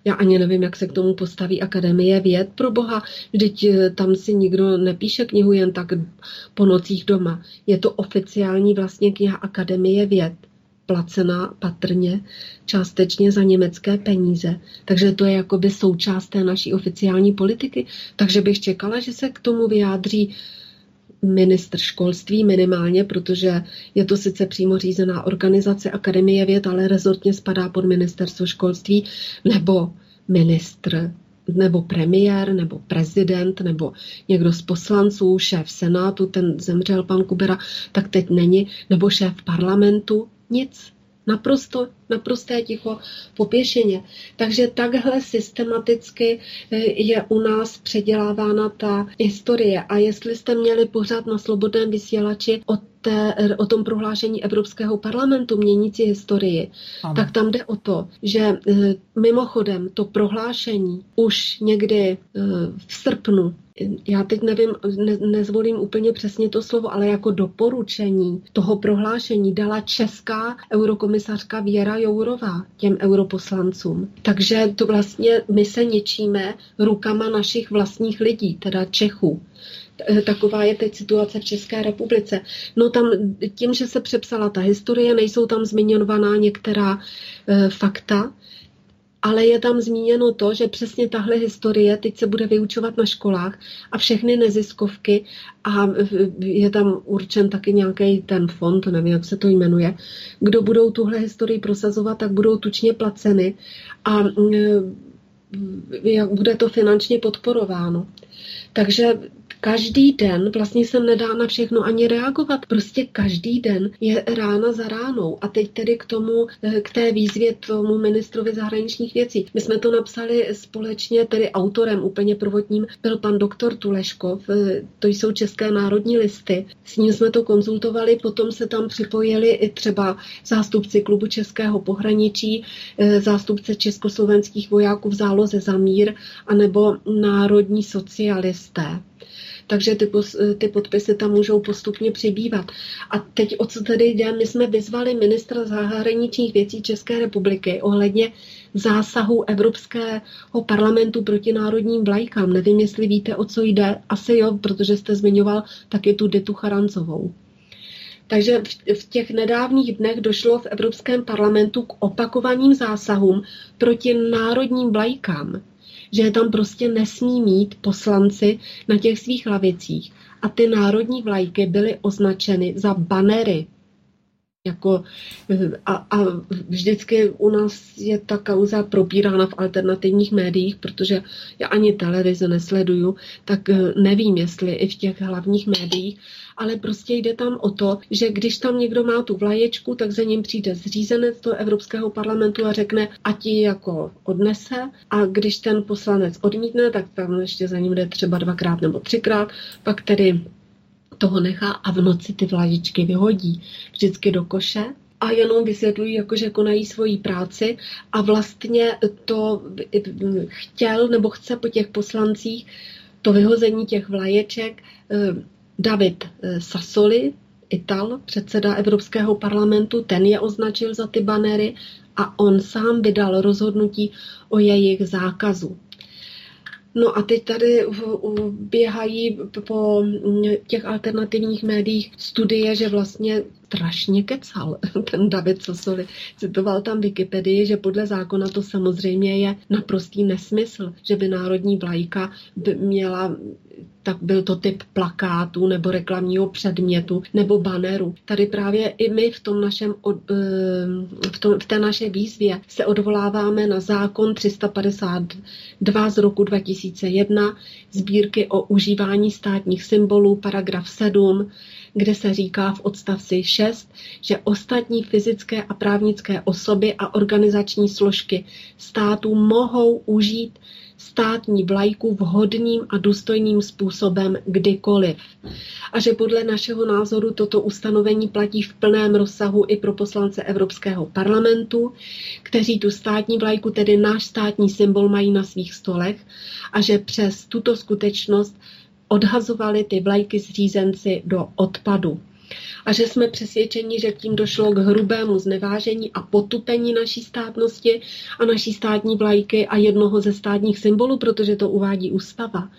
Já ani nevím, jak se k tomu postaví Akademie věd. Pro boha, vždyť eh, tam si nikdo nepíše knihu jen tak po nocích doma. Je to oficiální vlastně kniha Akademie věd placená patrně částečně za německé peníze. Takže to je jakoby součást té naší oficiální politiky. Takže bych čekala, že se k tomu vyjádří ministr školství minimálně, protože je to sice přímo řízená organizace Akademie věd, ale rezortně spadá pod ministerstvo školství, nebo ministr nebo premiér, nebo prezident, nebo někdo z poslanců, šéf senátu, ten zemřel pan Kubera, tak teď není, nebo šéf parlamentu, nic. Naprosto, naprosté ticho po pěšině. Takže takhle systematicky eh, je u nás předělávána ta historie. A jestli jste měli pořád na slobodném vysílači o, té, o tom prohlášení Evropského parlamentu měnící historii, ano. tak tam jde o to, že eh, mimochodem to prohlášení už někdy eh, v srpnu já teď nevím, ne, nezvolím úplně přesně to slovo, ale jako doporučení toho prohlášení dala česká eurokomisařka Věra Jourová těm europoslancům. Takže to vlastně my se ničíme rukama našich vlastních lidí, teda Čechů. Taková je teď situace v České republice. No tam tím, že se přepsala ta historie, nejsou tam zmiňovaná některá e, fakta, ale je tam zmíněno to, že přesně tahle historie teď se bude vyučovat na školách a všechny neziskovky a je tam určen taky nějaký ten fond, nevím, jak se to jmenuje, kdo budou tuhle historii prosazovat, tak budou tučně placeny a jak bude to finančně podporováno. Takže každý den vlastně se nedá na všechno ani reagovat. Prostě každý den je rána za ránou. A teď tedy k tomu, eh, k té výzvě tomu ministrovi zahraničních věcí. My jsme to napsali společně, tedy autorem úplně prvotním byl pan doktor Tuleškov, eh, to jsou české národní listy. S ním jsme to konzultovali, potom se tam připojili i třeba zástupci klubu českého pohraničí, eh, zástupce československých vojáků v záloze za mír, anebo národní socialisté. Takže ty, ty podpisy tam můžou postupně přibývat. A teď o co tady jde? My jsme vyzvali ministra zahraničních věcí České republiky ohledně zásahu Evropského parlamentu proti národním vlajkám. Nevím, jestli víte, o co jde. Asi jo, protože jste zmiňoval taky tu Ditu Charancovou. Takže v těch nedávných dnech došlo v Evropském parlamentu k opakovaným zásahům proti národním vlajkám že je tam prostě nesmí mít poslanci na těch svých lavicích. A ty národní vlajky byly označeny za banery. Jako, a, a vždycky u nás je ta kauza propírána v alternativních médiích, protože já ani televize nesleduju, tak eh, nevím, jestli i v těch hlavních médiích ale prostě jde tam o to, že když tam někdo má tu vlaječku, tak za ním přijde zřízenec do Evropského parlamentu a řekne, a ti jako odnese. A když ten poslanec odmítne, tak tam ještě za ním jde třeba dvakrát nebo třikrát, pak tedy toho nechá a v noci ty vlaječky vyhodí vždycky do koše a jenom vysvětlují, jako že konají svoji práci. A vlastně to chtěl nebo chce po těch poslancích to vyhození těch vlaječek eh, David eh, Sassoli, Ital, předseda Evropského parlamentu, ten je označil za ty banery a on sám vydal rozhodnutí o jejich zákazu. No a teď tady běhají po těch alternativních médiích studie, že vlastně strašně kecal ten David Sosoli. Citoval tam Wikipedii, že podle zákona to samozřejmě je naprostý nesmysl, že by národní vlajka by měla tak byl to typ plakátu nebo reklamního předmětu nebo baneru. Tady právě i my v, tom našem, eh, v, tom, v té naší výzvě se odvoláváme na zákon 352 z roku 2001 sbírky o užívání státních symbolů, paragraf 7, kde se říká v odstavci 6, že ostatní fyzické a právnické osoby a organizační složky státu mohou užít státní vlajku vhodným a důstojným způsobem kdykoliv. A že podle našeho názoru toto ustanovení platí v plném rozsahu i pro poslance Evropského parlamentu, kteří tu státní vlajku, tedy náš státní symbol, mají na svých stolech a že přes tuto skutečnost odhazovali ty vlajky zřízenci do odpadu a že jsme přesvědčeni, že tím došlo k hrubému znevážení a potupení naší státnosti a naší státní vlajky a jednoho ze státních symbolů, protože to uvádí ústava.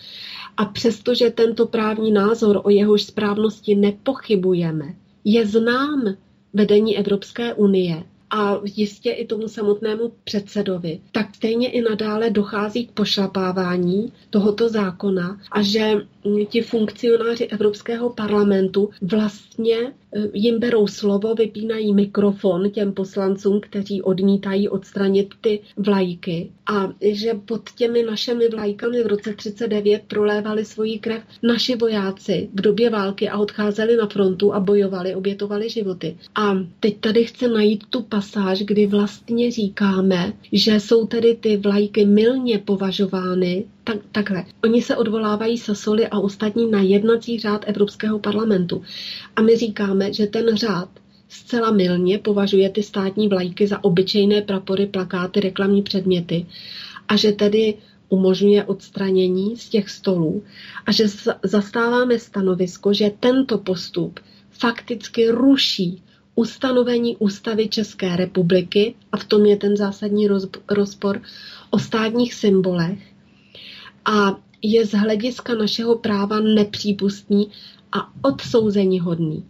A přestože tento právní názor o jehož správnosti nepochybujeme, je znám vedení Evropské unie a jistě i tomu samotnému předsedovi, tak stejně i nadále dochází k pošlapávání tohoto zákona a že ti funkcionáři Evropského parlamentu vlastně jim berou slovo, vypínají mikrofon těm poslancům, kteří odmítají odstranit ty vlajky a že pod těmi našimi vlajkami v roce 39 prolévali svoji krev naši vojáci v době války a odcházeli na frontu a bojovali, obětovali životy. A teď tady chce najít tu pasáž, kdy vlastně říkáme, že jsou tedy ty vlajky milně považovány tak, takhle. Oni se odvolávají Sasoli a ostatní na jednací řád Evropského parlamentu. A my říkáme, že ten řád zcela milně považuje ty státní vlajky za obyčejné prapory, plakáty, reklamní předměty a že tedy umožňuje odstranění z těch stolů a že zastáváme stanovisko, že tento postup fakticky ruší ustanovení ústavy České republiky a v tom je ten zásadní rozpor o státních symbolech a je z hlediska našeho práva nepřípustný a odsouzení hodný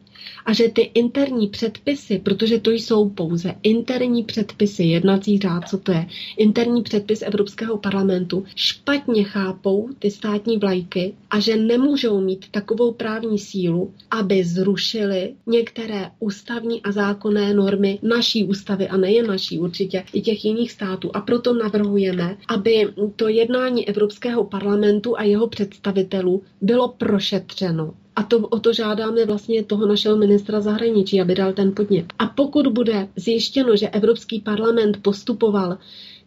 a že ty interní předpisy, protože to jsou pouze interní předpisy, jednací řád, co to je, interní předpis Evropského parlamentu, špatně chápou ty státní vlajky a že nemůžou mít takovou právní sílu, aby zrušili některé ústavní a zákonné normy naší ústavy a nejen naší určitě, i těch jiných států. A proto navrhujeme, aby to jednání Evropského parlamentu a jeho představitelů bylo prošetřeno a to, o to žádáme vlastně toho našeho ministra zahraničí, aby dal ten podnět. A pokud bude zjištěno, že Evropský parlament postupoval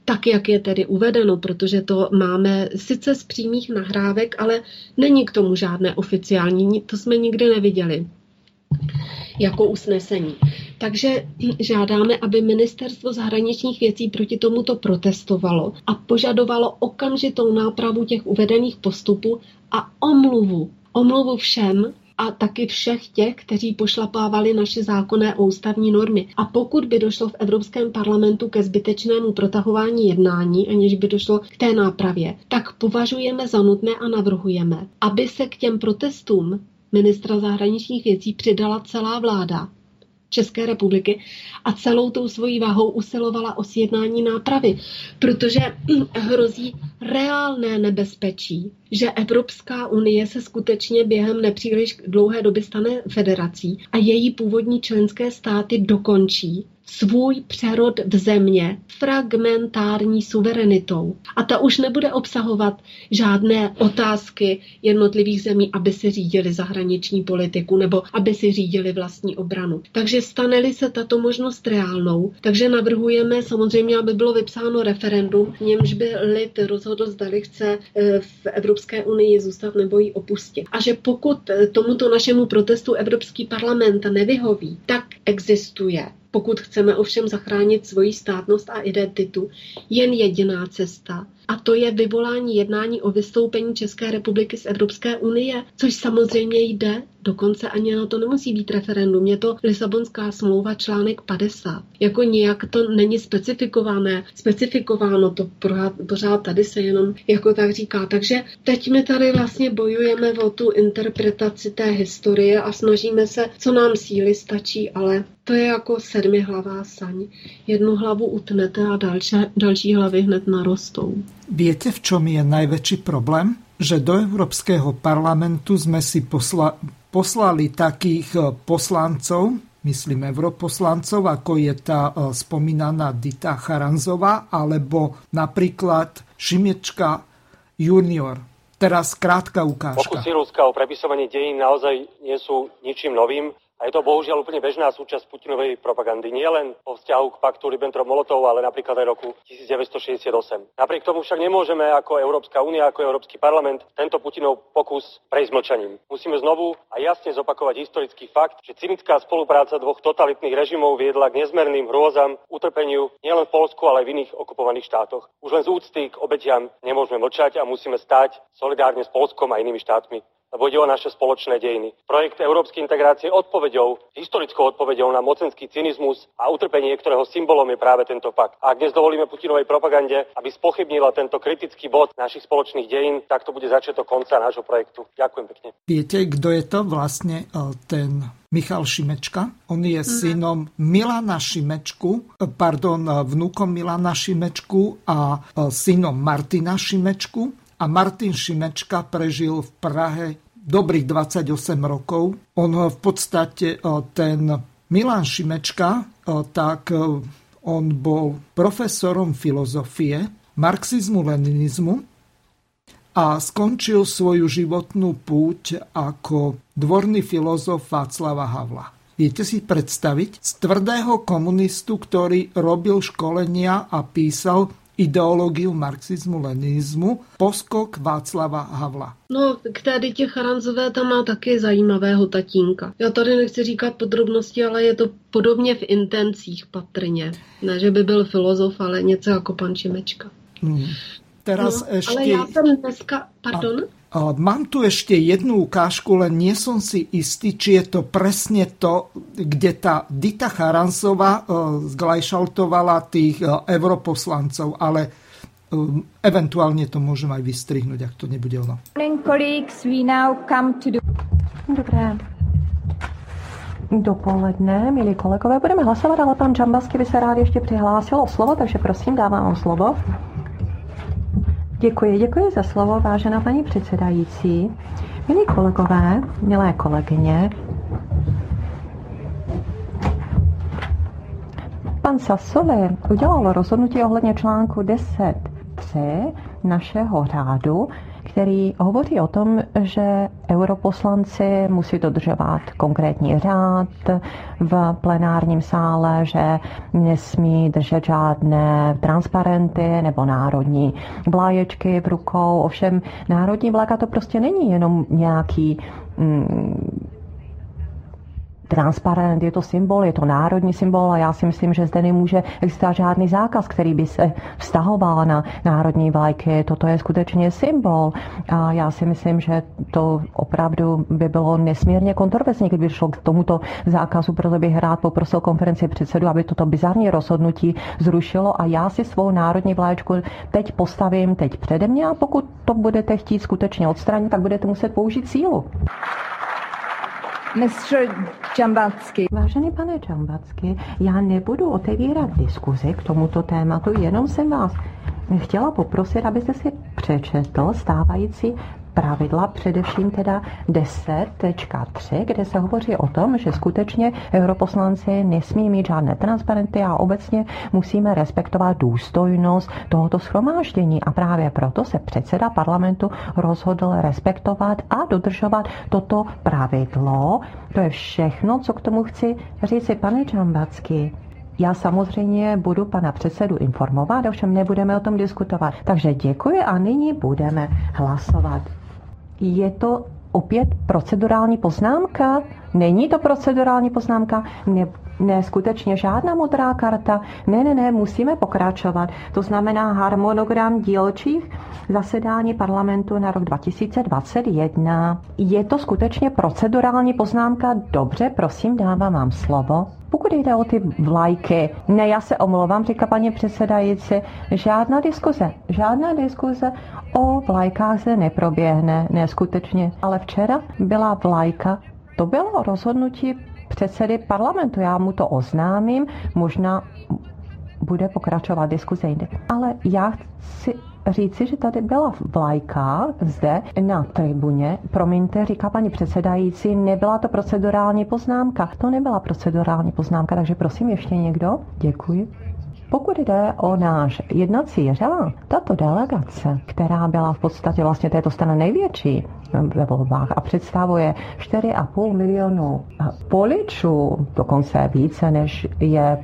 tak, jak je tedy uvedeno, protože to máme sice z přímých nahrávek, ale není k tomu žádné oficiální, to jsme nikdy neviděli jako usnesení. Takže žádáme, aby ministerstvo zahraničních věcí proti tomuto protestovalo a požadovalo okamžitou nápravu těch uvedených postupů a omluvu. Omluvu všem, a taky všech těch, kteří pošlapávali naše zákonné a ústavní normy. A pokud by došlo v Evropském parlamentu ke zbytečnému protahování jednání, aniž by došlo k té nápravě, tak považujeme za nutné a navrhujeme, aby se k těm protestům ministra zahraničních věcí přidala celá vláda České republiky a celou tou svojí váhou usilovala o sjednání nápravy, protože hrozí reálné nebezpečí, že Evropská unie se skutečně během nepříliš dlouhé doby stane federací a její původní členské státy dokončí svůj přerod v země fragmentární suverenitou. A ta už nebude obsahovat žádné otázky jednotlivých zemí, aby si řídili zahraniční politiku nebo aby si řídili vlastní obranu. Takže stane se tato možnost reálnou, takže navrhujeme samozřejmě, aby bylo vypsáno referendum, v němž by lid rozhodl, zdali chce eh, v Evropské unii zůstat nebo ji opustit. A že pokud eh, tomuto našemu protestu Evropský parlament nevyhoví, tak existuje pokud chceme ovšem zachránit svoji státnost a identitu, jen jediná cesta, a to je vyvolání jednání o vystoupení České republiky z Evropské unie, což samozřejmě jde, dokonce ani na to nemusí být referendum. Je to Lisabonská smlouva článek 50. Jako nějak to není specifikované, specifikováno, to pořád, pořád tady se jenom jako tak říká. Takže teď my tady vlastně bojujeme o tu interpretaci té historie a snažíme se, co nám síly stačí, ale to je jako sedmihlavá saň. Jednu hlavu utnete a další, další hlavy hned narostou. Viete, v čom je najväčší problém? Že do Európskeho parlamentu sme si posla, poslali takých e, poslancov, myslím europoslancov, ako je tá spomínaná Dita Charanzová, alebo napríklad Šimečka junior. Teraz krátka ukážka. Pokusy Ruska o prepisovanie dejín naozaj nie sú ničím novým. A je to bohužiaľ úplne bežná súčasť Putinovej propagandy. Nie len po vzťahu k paktu Ribbentrop-Molotov, ale napríklad aj roku 1968. Napriek tomu však nemôžeme ako Európska únia, ako Európsky parlament tento Putinov pokus prejsť mlčaním. Musíme znovu a jasne zopakovať historický fakt, že cynická spolupráca dvoch totalitných režimov viedla k nezmerným hrôzam, utrpeniu nielen v Polsku, ale aj v iných okupovaných štátoch. Už len z úcty k obetiam nemôžeme mlčať a musíme stáť solidárne s Polskom a inými štátmi lebo ide o naše spoločné dejiny. Projekt európskej integrácie odpovedou, historickou odpovedou na mocenský cynizmus a utrpenie, ktorého symbolom je práve tento fakt. A ak dnes dovolíme Putinovej propagande, aby spochybnila tento kritický bod našich spoločných dejín, tak to bude začiatok konca nášho projektu. Ďakujem pekne. Viete, kto je to vlastne e, ten Michal Šimečka. On je mm. synom Milana Šimečku, e, pardon, e, vnúkom Milana Šimečku a synom Martina Šimečku a Martin Šimečka prežil v Prahe dobrých 28 rokov. On v podstate e, ten Milan Šimečka, e, tak e, on bol profesorom filozofie, marxizmu, leninizmu a skončil svoju životnú púť ako dvorný filozof Václava Havla. Viete si predstaviť z tvrdého komunistu, ktorý robil školenia a písal ideologii marxismu, leninizmu, poskok Václava Havla. No, k té Dytě Charanzové tam má taky zajímavého tatínka. Já tady nechci říkat podrobnosti, ale je to podobně v intencích patrně. Ne, že by byl filozof, ale něco jako pan Čimečka. Hmm. Teraz no, ještě... Ale já jsem dneska... Pardon? A... Mám tu ešte jednu ukážku, len nie som si istý, či je to presne to, kde tá Dita Charansova e, zglajšaltovala tých e, europoslancov, ale e, eventuálne to môžem aj vystrihnúť, ak to nebude ono. Dobré dopoledne, milí kolegové. Budeme hlasovat, ale pan Čambasky by se rád ještě přihlásil o slovo, takže prosím, dávám vám slovo. Děkuji, děkuji za slovo, vážená paní předsedající. Milí kolegové, milé kolegyně, pan Sasoli udělal rozhodnutí ohledně článku 10.3 našeho řádu, který hovoří o tom, že europoslanci musí dodržovat konkrétní řád v plenárním sále, že nesmí držet žádné transparenty nebo národní vlaječky v rukou. Ovšem národní vlaka to prostě není jenom nějaký mm, transparent, je to symbol, je to národní symbol a já si myslím, že zde nemůže existovat žádný zákaz, který by se vztahoval na národní vlajky. Toto je skutečně symbol a já si myslím, že to opravdu by bylo nesmírně kontroverzní, kdyby šlo k tomuto zákazu, proto bych rád poprosil konferenci předsedu, aby toto bizarní rozhodnutí zrušilo a já si svou národní vlaječku teď postavím teď přede mě a pokud to budete chtít skutečně odstranit, tak budete muset použít sílu. Mr. Čambacky. Vážený pane Čambacky, já nebudu otevírat diskuzi k tomuto tématu, jenom jsem vás chtěla poprosit, abyste si přečetl stávající pravidla, především teda 10.3, kde se hovoří o tom, že skutečně europoslanci nesmí mít žádné transparenty a obecně musíme respektovat důstojnost tohoto schromáždění. A právě proto se předseda parlamentu rozhodl respektovat a dodržovat toto pravidlo. To je všechno, co k tomu chci říci, pane Čambacky. Já samozřejmě budu pana předsedu informovat, ovšem nebudeme o tom diskutovat. Takže děkuji a nyní budeme hlasovat. Je to opět procedurální poznámka? Není to procedurální poznámka? Ne, ne, skutečně žádná modrá karta. Ne, ne, ne, musíme pokračovat. To znamená harmonogram dílčích zasedání parlamentu na rok 2021. Je to skutečně procedurální poznámka? Dobře, prosím, dávám vám slovo. Pokud jde o ty vlajky, ne, já se omlouvám, říká paní předsedající, žádná diskuze, žádná diskuze o vlajkách se neproběhne, neskutečně. Ale včera byla vlajka, to bylo rozhodnutí předsedy parlamentu, já mu to oznámím, možná bude pokračovat diskuze jinde. Ale já chci říci, že tady byla vlajka zde na tribuně. Promiňte, říká paní předsedající, nebyla to procedurální poznámka. To nebyla procedurální poznámka, takže prosím ještě někdo. Děkuji. Pokud jde o náš jednací řád, tato delegace, která byla v podstatě vlastně této strany největší ve volbách a představuje 4,5 milionu poličů, dokonce více, než je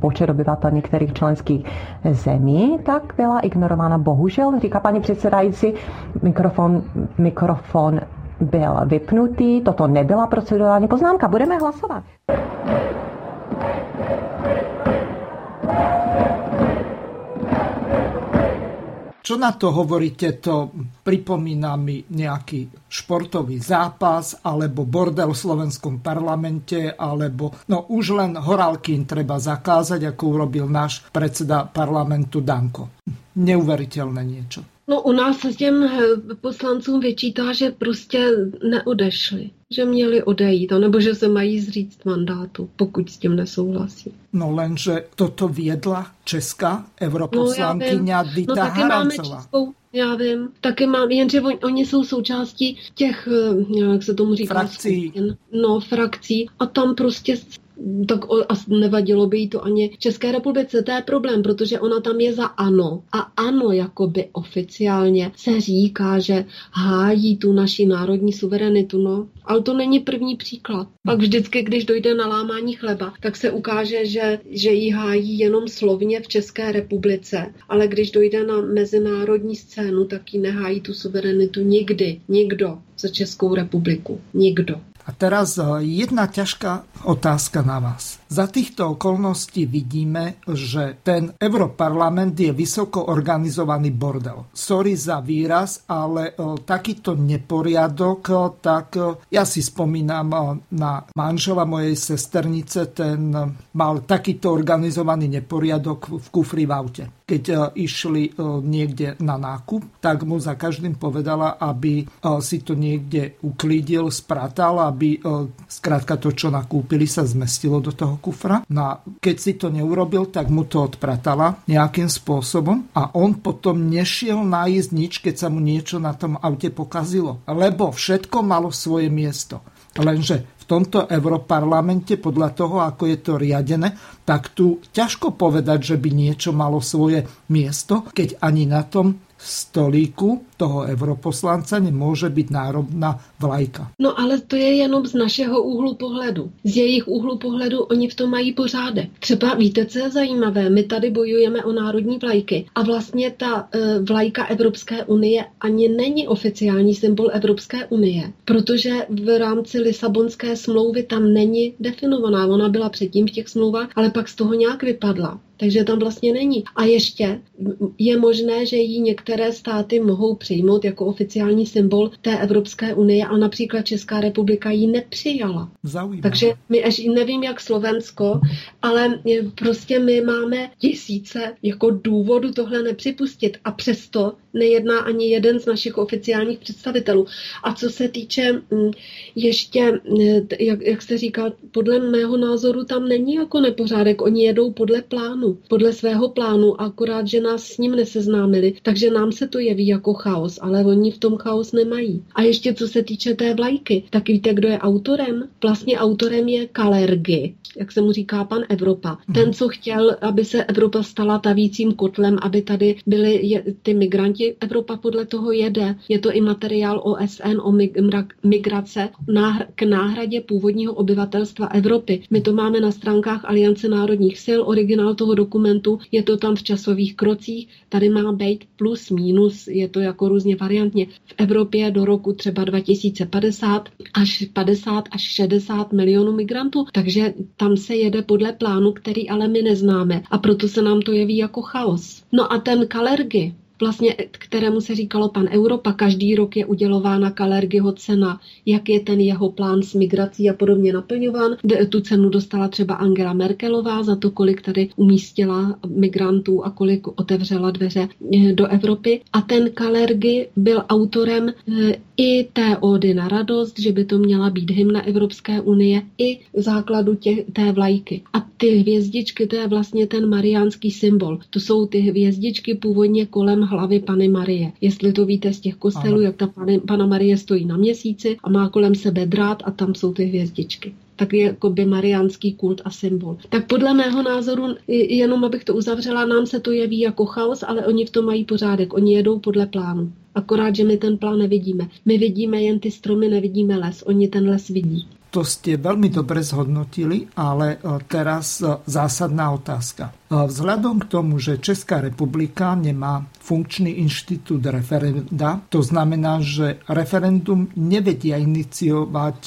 počet obyvatel některých členských zemí, tak byla ignorována. Bohužel, říká paní předsedající, mikrofon, mikrofon byl vypnutý, toto nebyla procedurální poznámka. Budeme hlasovat. Čo na to hovoríte? To pripomína mi nejaký športový zápas, alebo bordel v slovenskom parlamente, alebo no už len horálky treba zakázať, ako urobil náš predseda parlamentu Danko. Neuveriteľné niečo. No u nás se těm eh, poslancům vyčítá, že prostě neodešli, že měli odejít, nebo že se mají zříct mandátu, pokud s tím nesouhlasí. No lenže toto viedla česká europoslankyňa no, Dita no, Harancová. Českou, já vím, taky mám, jenže on, oni jsou součástí těch, eh, jak se tomu říká, frakcí. Skupin, no, frakcí a tam prostě tak a nevadilo by jí to ani České republice. To je problém, protože ona tam je za ANO. A ANO jakoby oficiálně se říká, že hájí tu naši národní suverenitu. No, ale to není první příklad. Pak vždycky, když dojde na lámání chleba, tak se ukáže, že, že ji hájí jenom slovně v České republice. Ale když dojde na mezinárodní scénu, tak ji nehájí tu suverenitu nikdy. Nikdo za Českou republiku. Nikdo. A teraz eh, jedna ťažká otázka na vás. Za týchto okolností vidíme, že ten Europarlament je vysoko organizovaný bordel. Sorry za výraz, ale takýto neporiadok, tak ja si spomínam na manžela mojej sesternice, ten mal takýto organizovaný neporiadok v kufri v aute keď išli niekde na nákup, tak mu za každým povedala, aby si to niekde uklidil, spratal, aby skrátka to, čo nakúpili, sa zmestilo do toho kufra. No a keď si to neurobil, tak mu to odpratala nejakým spôsobom a on potom nešiel nájsť nič, keď sa mu niečo na tom aute pokazilo, lebo všetko malo svoje miesto. Lenže tomto Europarlamente podľa toho, ako je to riadené, tak tu ťažko povedať, že by niečo malo svoje miesto, keď ani na tom stolíku toho europoslanca nemůže být národná vlajka. No ale to je jenom z našeho úhlu pohledu. Z jejich úhlu pohledu oni v tom mají pořádek. Třeba víte, co je zajímavé? My tady bojujeme o národní vlajky a vlastně ta e, vlajka Evropské unie ani není oficiální symbol Evropské unie, protože v rámci Lisabonské smlouvy tam není definovaná. Ona byla předtím v těch smlouvách, ale pak z toho nějak vypadla takže tam vlastně není. A ještě je možné, že ji některé státy mohou přijmout jako oficiální symbol té Evropské unie, a například Česká republika ji nepřijala. Zaujímavé. Takže my až nevím, jak Slovensko, ale prostě my máme tisíce jako důvodu tohle nepřipustit a přesto nejedná ani jeden z našich oficiálních představitelů. A co se týče mm, ještě, jak, jak jste říkal, podle mého názoru tam není jako nepořádek, oni jedou podle plánu podle svého plánu, akorát, že nás s ním neseznámili, takže nám se to jeví jako chaos, ale oni v tom chaos nemají. A ještě co se týče té vlajky, tak víte, kdo je autorem? Vlastně autorem je Kalergy, jak se mu říká pan Evropa. Ten, co chtěl, aby se Evropa stala tavícím kotlem, aby tady byli ty migranti, Evropa podle toho jede. Je to i materiál OSN o migrace k náhradě původního obyvatelstva Evropy. My to máme na stránkách Aliance národních sil, originál toho dokumentu, je to tam v časových krocích, tady má být plus minus, je to jako různě variantně. V Evropě do roku třeba 2050 až 50 až 60 milionů migrantů, takže tam se jede podle plánu, který ale my neznáme a proto se nám to jeví jako chaos. No a ten Kalergy, vlastně, kterému se říkalo pan Europa. Každý rok je udělována Kalergyho cena, jak je ten jeho plán s migrací a podobně naplňován. Tu cenu dostala třeba Angela Merkelová za to, kolik tady umístila migrantů a kolik otevřela dveře eh, do Evropy. A ten Kalergy byl autorem eh, i té ódy na radost, že by to měla být hymna Evropské unie, i základu tě, té vlajky. A ty hvězdičky, to je vlastně ten mariánský symbol. To jsou ty hvězdičky původně kolem hlavy Pany Marie. Jestli to víte z těch kostelů, Aha. jak ta Pany, Pana Marie stojí na měsíci a má kolem sebe drát a tam jsou ty hvězdičky tak je jako by mariánský kult a symbol. Tak podle mého názoru, jenom abych to uzavřela, nám se to jeví jako chaos, ale oni v tom mají pořádek. Oni jedou podle plánu. Akorát, že my ten plán nevidíme. My vidíme jen ty stromy, nevidíme les. Oni ten les vidí. To ste veľmi dobre zhodnotili, ale e, teraz e, zásadná otázka. E, vzhľadom k tomu, že Česká republika nemá funkčný inštitút referenda, to znamená, že referendum nevedia iniciovať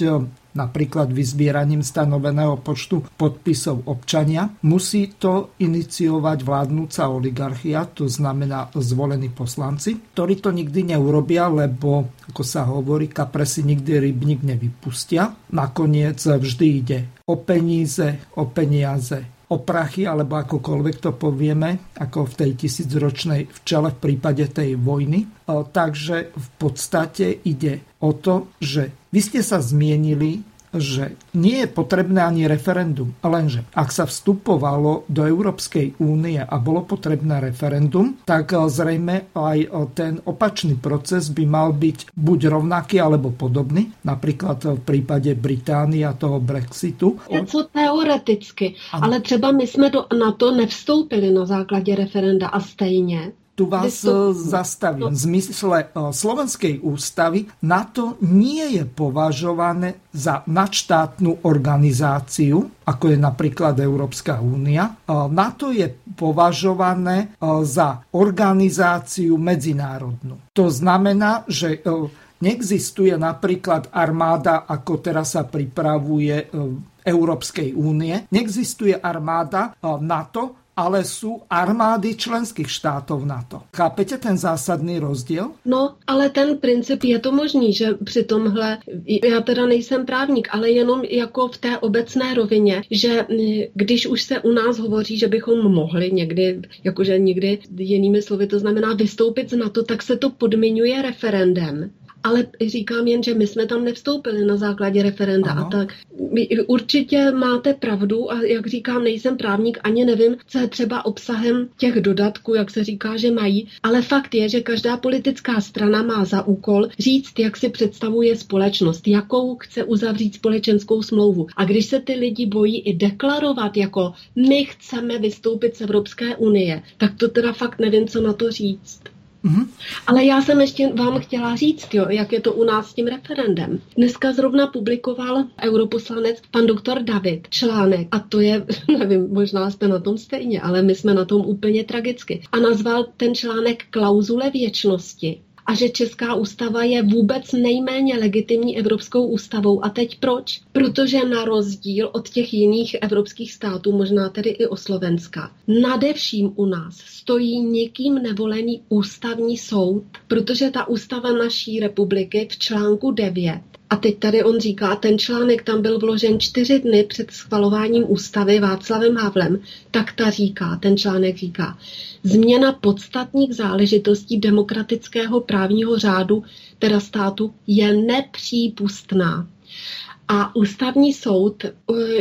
napríklad vyzbieraním stanoveného počtu podpisov občania. Musí to iniciovať vládnúca oligarchia, to znamená zvolení poslanci, ktorí to nikdy neurobia, lebo, ako sa hovorí, kapresy nikdy rybník nevypustia. Nakoniec vždy ide o peníze, o peniaze, o prachy, alebo akokoľvek to povieme, ako v tej tisícročnej včele v prípade tej vojny. Takže v podstate ide o to, že vy ste sa zmienili že nie je potrebné ani referendum. Lenže ak sa vstupovalo do Európskej únie a bolo potrebné referendum, tak eh, zrejme aj eh, ten opačný proces by mal byť buď rovnaký alebo podobný. Napríklad eh, v prípade Británie a toho Brexitu. Něco teoreticky, ano. ale třeba my jsme do, na to nevstoupili na základě referenda a stejně tu vás to... zastavím. V zmysle Slovenskej ústavy NATO nie je považované za nadštátnu organizáciu, ako je napríklad Európska únia. NATO je považované za organizáciu medzinárodnú. To znamená, že neexistuje napríklad armáda, ako teraz sa pripravuje Európskej únie. Neexistuje armáda NATO, ale sú armády členských štátov NATO. Chápete ten zásadný rozdíl? No, ale ten princip je to možný, že při tomhle, já teda nejsem právník, ale jenom jako v té obecné rovině, že když už se u nás hovoří, že bychom mohli někdy, jakože někdy jinými slovy, to znamená vystoupit z NATO, tak se to podmiňuje referendem ale říkám jen, že my jsme tam nevstoupili na základě referenda Aha. a tak. Určitě máte pravdu a jak říkám, nejsem právník, ani nevím, co je třeba obsahem těch dodatků, jak se říká, že mají, ale fakt je, že každá politická strana má za úkol říct, jak si představuje společnost, jakou chce uzavřít společenskou smlouvu. A když se ty lidi bojí i deklarovat, jako my chceme vystoupit z Evropské unie, tak to teda fakt nevím, co na to říct. Mm-hmm. Ale já jsem ještě vám chtěla říct, jo, jak je to u nás s tím referendem. Dneska zrovna publikoval europoslanec pan doktor David článek a to je, nevím, možná jste na tom stejně, ale my jsme na tom úplně tragicky. A nazval ten článek klauzule věčnosti a že Česká ústava je vůbec nejméně legitimní evropskou ústavou. A teď proč? Protože na rozdíl od těch jiných evropských států, možná tedy i o Slovenska, nadevším u nás stojí nikým nevolený ústavní soud, protože ta ústava naší republiky v článku 9 a teď tady on říká, ten článek tam byl vložen čtyři dny před schvalováním ústavy Václavem Havlem, tak ta říká, ten článek říká, změna podstatných záležitostí demokratického právního řádu, teda státu, je nepřípustná. A ústavní soud, eh,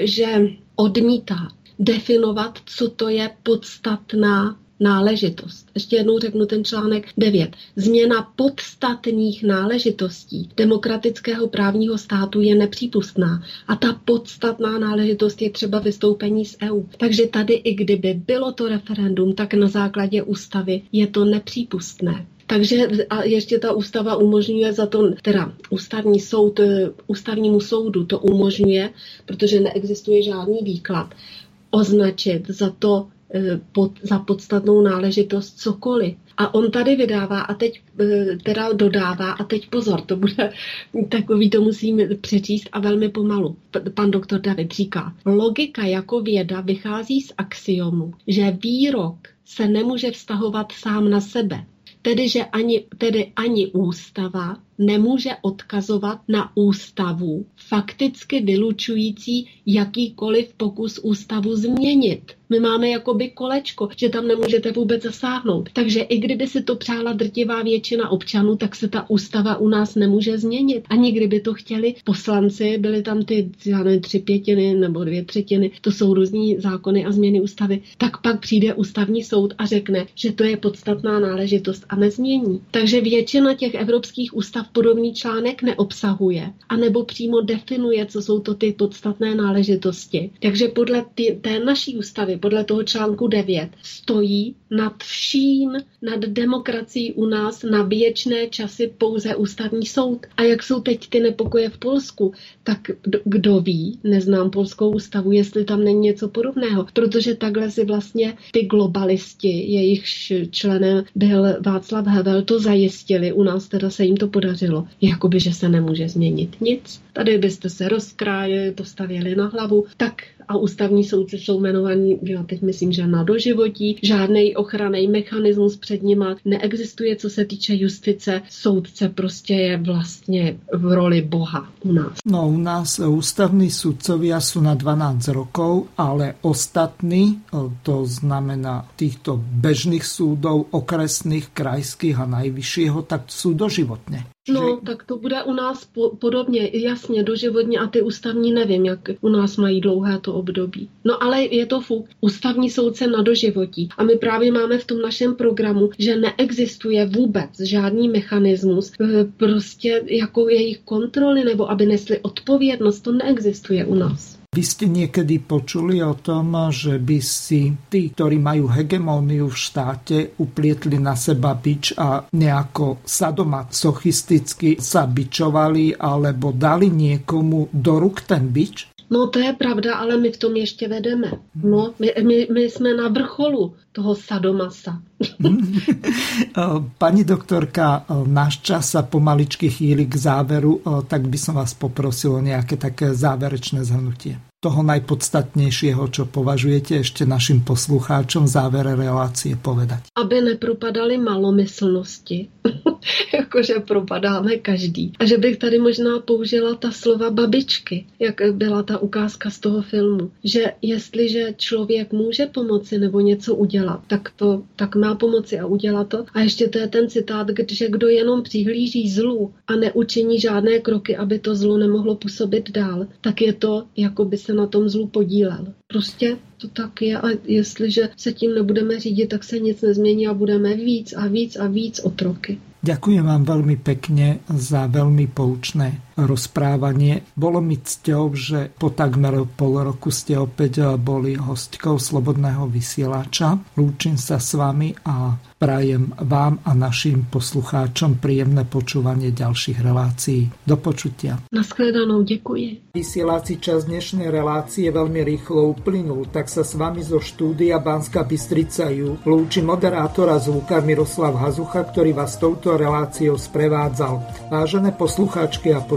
že odmítá definovat, co to je podstatná náležitost. Ještě jednou řeknu ten článek 9. Změna podstatných náležitostí demokratického právního státu je nepřípustná a ta podstatná náležitost je třeba vystoupení z EU. Takže tady i kdyby bylo to referendum, tak na základě ústavy je to nepřípustné. Takže a ještě ta ústava umožňuje za to, teda ústavní soud, eh, ústavnímu soudu to umožňuje, protože neexistuje žádný výklad, označit za to pod, za podstatnou náležitost cokoliv. A on tady vydává a teď eh, teda dodává a teď pozor, to bude takový, to musím přečíst a velmi pomalu. Pan doktor David říká, logika jako věda vychází z axiomu, že výrok se nemůže vztahovat sám na sebe. Tedy, že ani, tedy ani ústava nemůže odkazovat na ústavu, fakticky vylučující jakýkoliv pokus ústavu změnit. My máme jakoby kolečko, že tam nemůžete vůbec zasáhnout. Takže i kdyby si to přála drtivá většina občanů, tak se ta ústava u nás nemůže změnit. Ani kdyby to chtěli poslanci, byly tam ty já nevím, tři pětiny nebo dvě třetiny, to jsou různí zákony a změny ústavy, tak pak přijde ústavní soud a řekne, že to je podstatná náležitost a nezmění. Takže většina těch evropských ústav podobný článek neobsahuje, anebo přímo definuje, co jsou to ty podstatné náležitosti. Takže podle ty, té naší ústavy, podle toho článku 9, stojí nad vším, nad demokracií u nás na věčné časy pouze ústavní soud. A jak jsou teď ty nepokoje v Polsku, tak kdo ví, neznám polskou ústavu, jestli tam není něco podobného, protože takhle si vlastně ty globalisti, jejichž členem byl Václav Havel, to zajistili, u nás teda se jim to podařilo, jakoby, že se nemůže změnit nic. Tady byste se rozkrájeli, postavili na hlavu, tak a ústavní soudci jsou jmenovaní, já teď myslím, že na doživotí, žádný ochranný mechanismus před nima neexistuje, co se týče justice. Soudce prostě je vlastně v roli Boha u nás. No u nás ústavní sudcovia jsou na 12 rokov, ale ostatní, to znamená týchto bežných súdov, okresných, krajských a najvyššieho, tak sú doživotně. No, že... tak to bude u nás po, podobně, jasně, doživotně a ty ústavní nevím, jak u nás mají dlouhé to období. No ale je to fuk. Ústavní soudce na doživotí. A my právě máme v tom našem programu, že neexistuje vůbec žádný mechanismus eh, prostě jako jejich kontroly nebo aby nesli odpovědnost. To neexistuje u nás. Vy ste niekedy počuli o tom, že by si tí, ktorí majú hegemóniu v štáte, uplietli na seba bič a nejako sadomasochisticky sa bičovali alebo dali niekomu do ruk ten bič? No to je pravda, ale my v tom ještě vedeme. No, my, my, my jsme na vrcholu toho sadomasa. Pani doktorka, náš čas sa pomaličky chýli k záveru, tak by som vás poprosil o nejaké také záverečné zhrnutie toho najpodstatnejšieho, čo považujete ešte našim poslucháčom v závere relácie povedať? Aby nepropadali malomyslnosti, jakože propadáme každý. A že bych tady možná použila ta slova babičky, jak byla ta ukázka z toho filmu. Že jestliže člověk může pomoci nebo něco udělat, tak to tak má pomoci a udělat to. A ještě to je ten citát, že kdo jenom přihlíží zlu a neučiní žádné kroky, aby to zlo nemohlo působit dál, tak je to, jako by se se na tom zlu podílel. Prostě to tak je a jestliže se tím nebudeme řídit, tak se nic nezmění a budeme víc a víc a víc otroky. Ďakujem vám veľmi pekne za veľmi poučné rozprávanie. Bolo mi cťou, že po takmer pol roku ste opäť boli hostkou Slobodného vysielača. Lúčim sa s vami a Prajem vám a našim poslucháčom príjemné počúvanie ďalších relácií. Do počutia. Naschledanou, děkuji. Vysielací čas dnešnej relácie veľmi rýchlo uplynul, tak sa s vami zo štúdia Banska Bystrica ju lúči moderátora zvuka Miroslav Hazucha, ktorý vás touto reláciou sprevádzal. Vážené poslucháčky a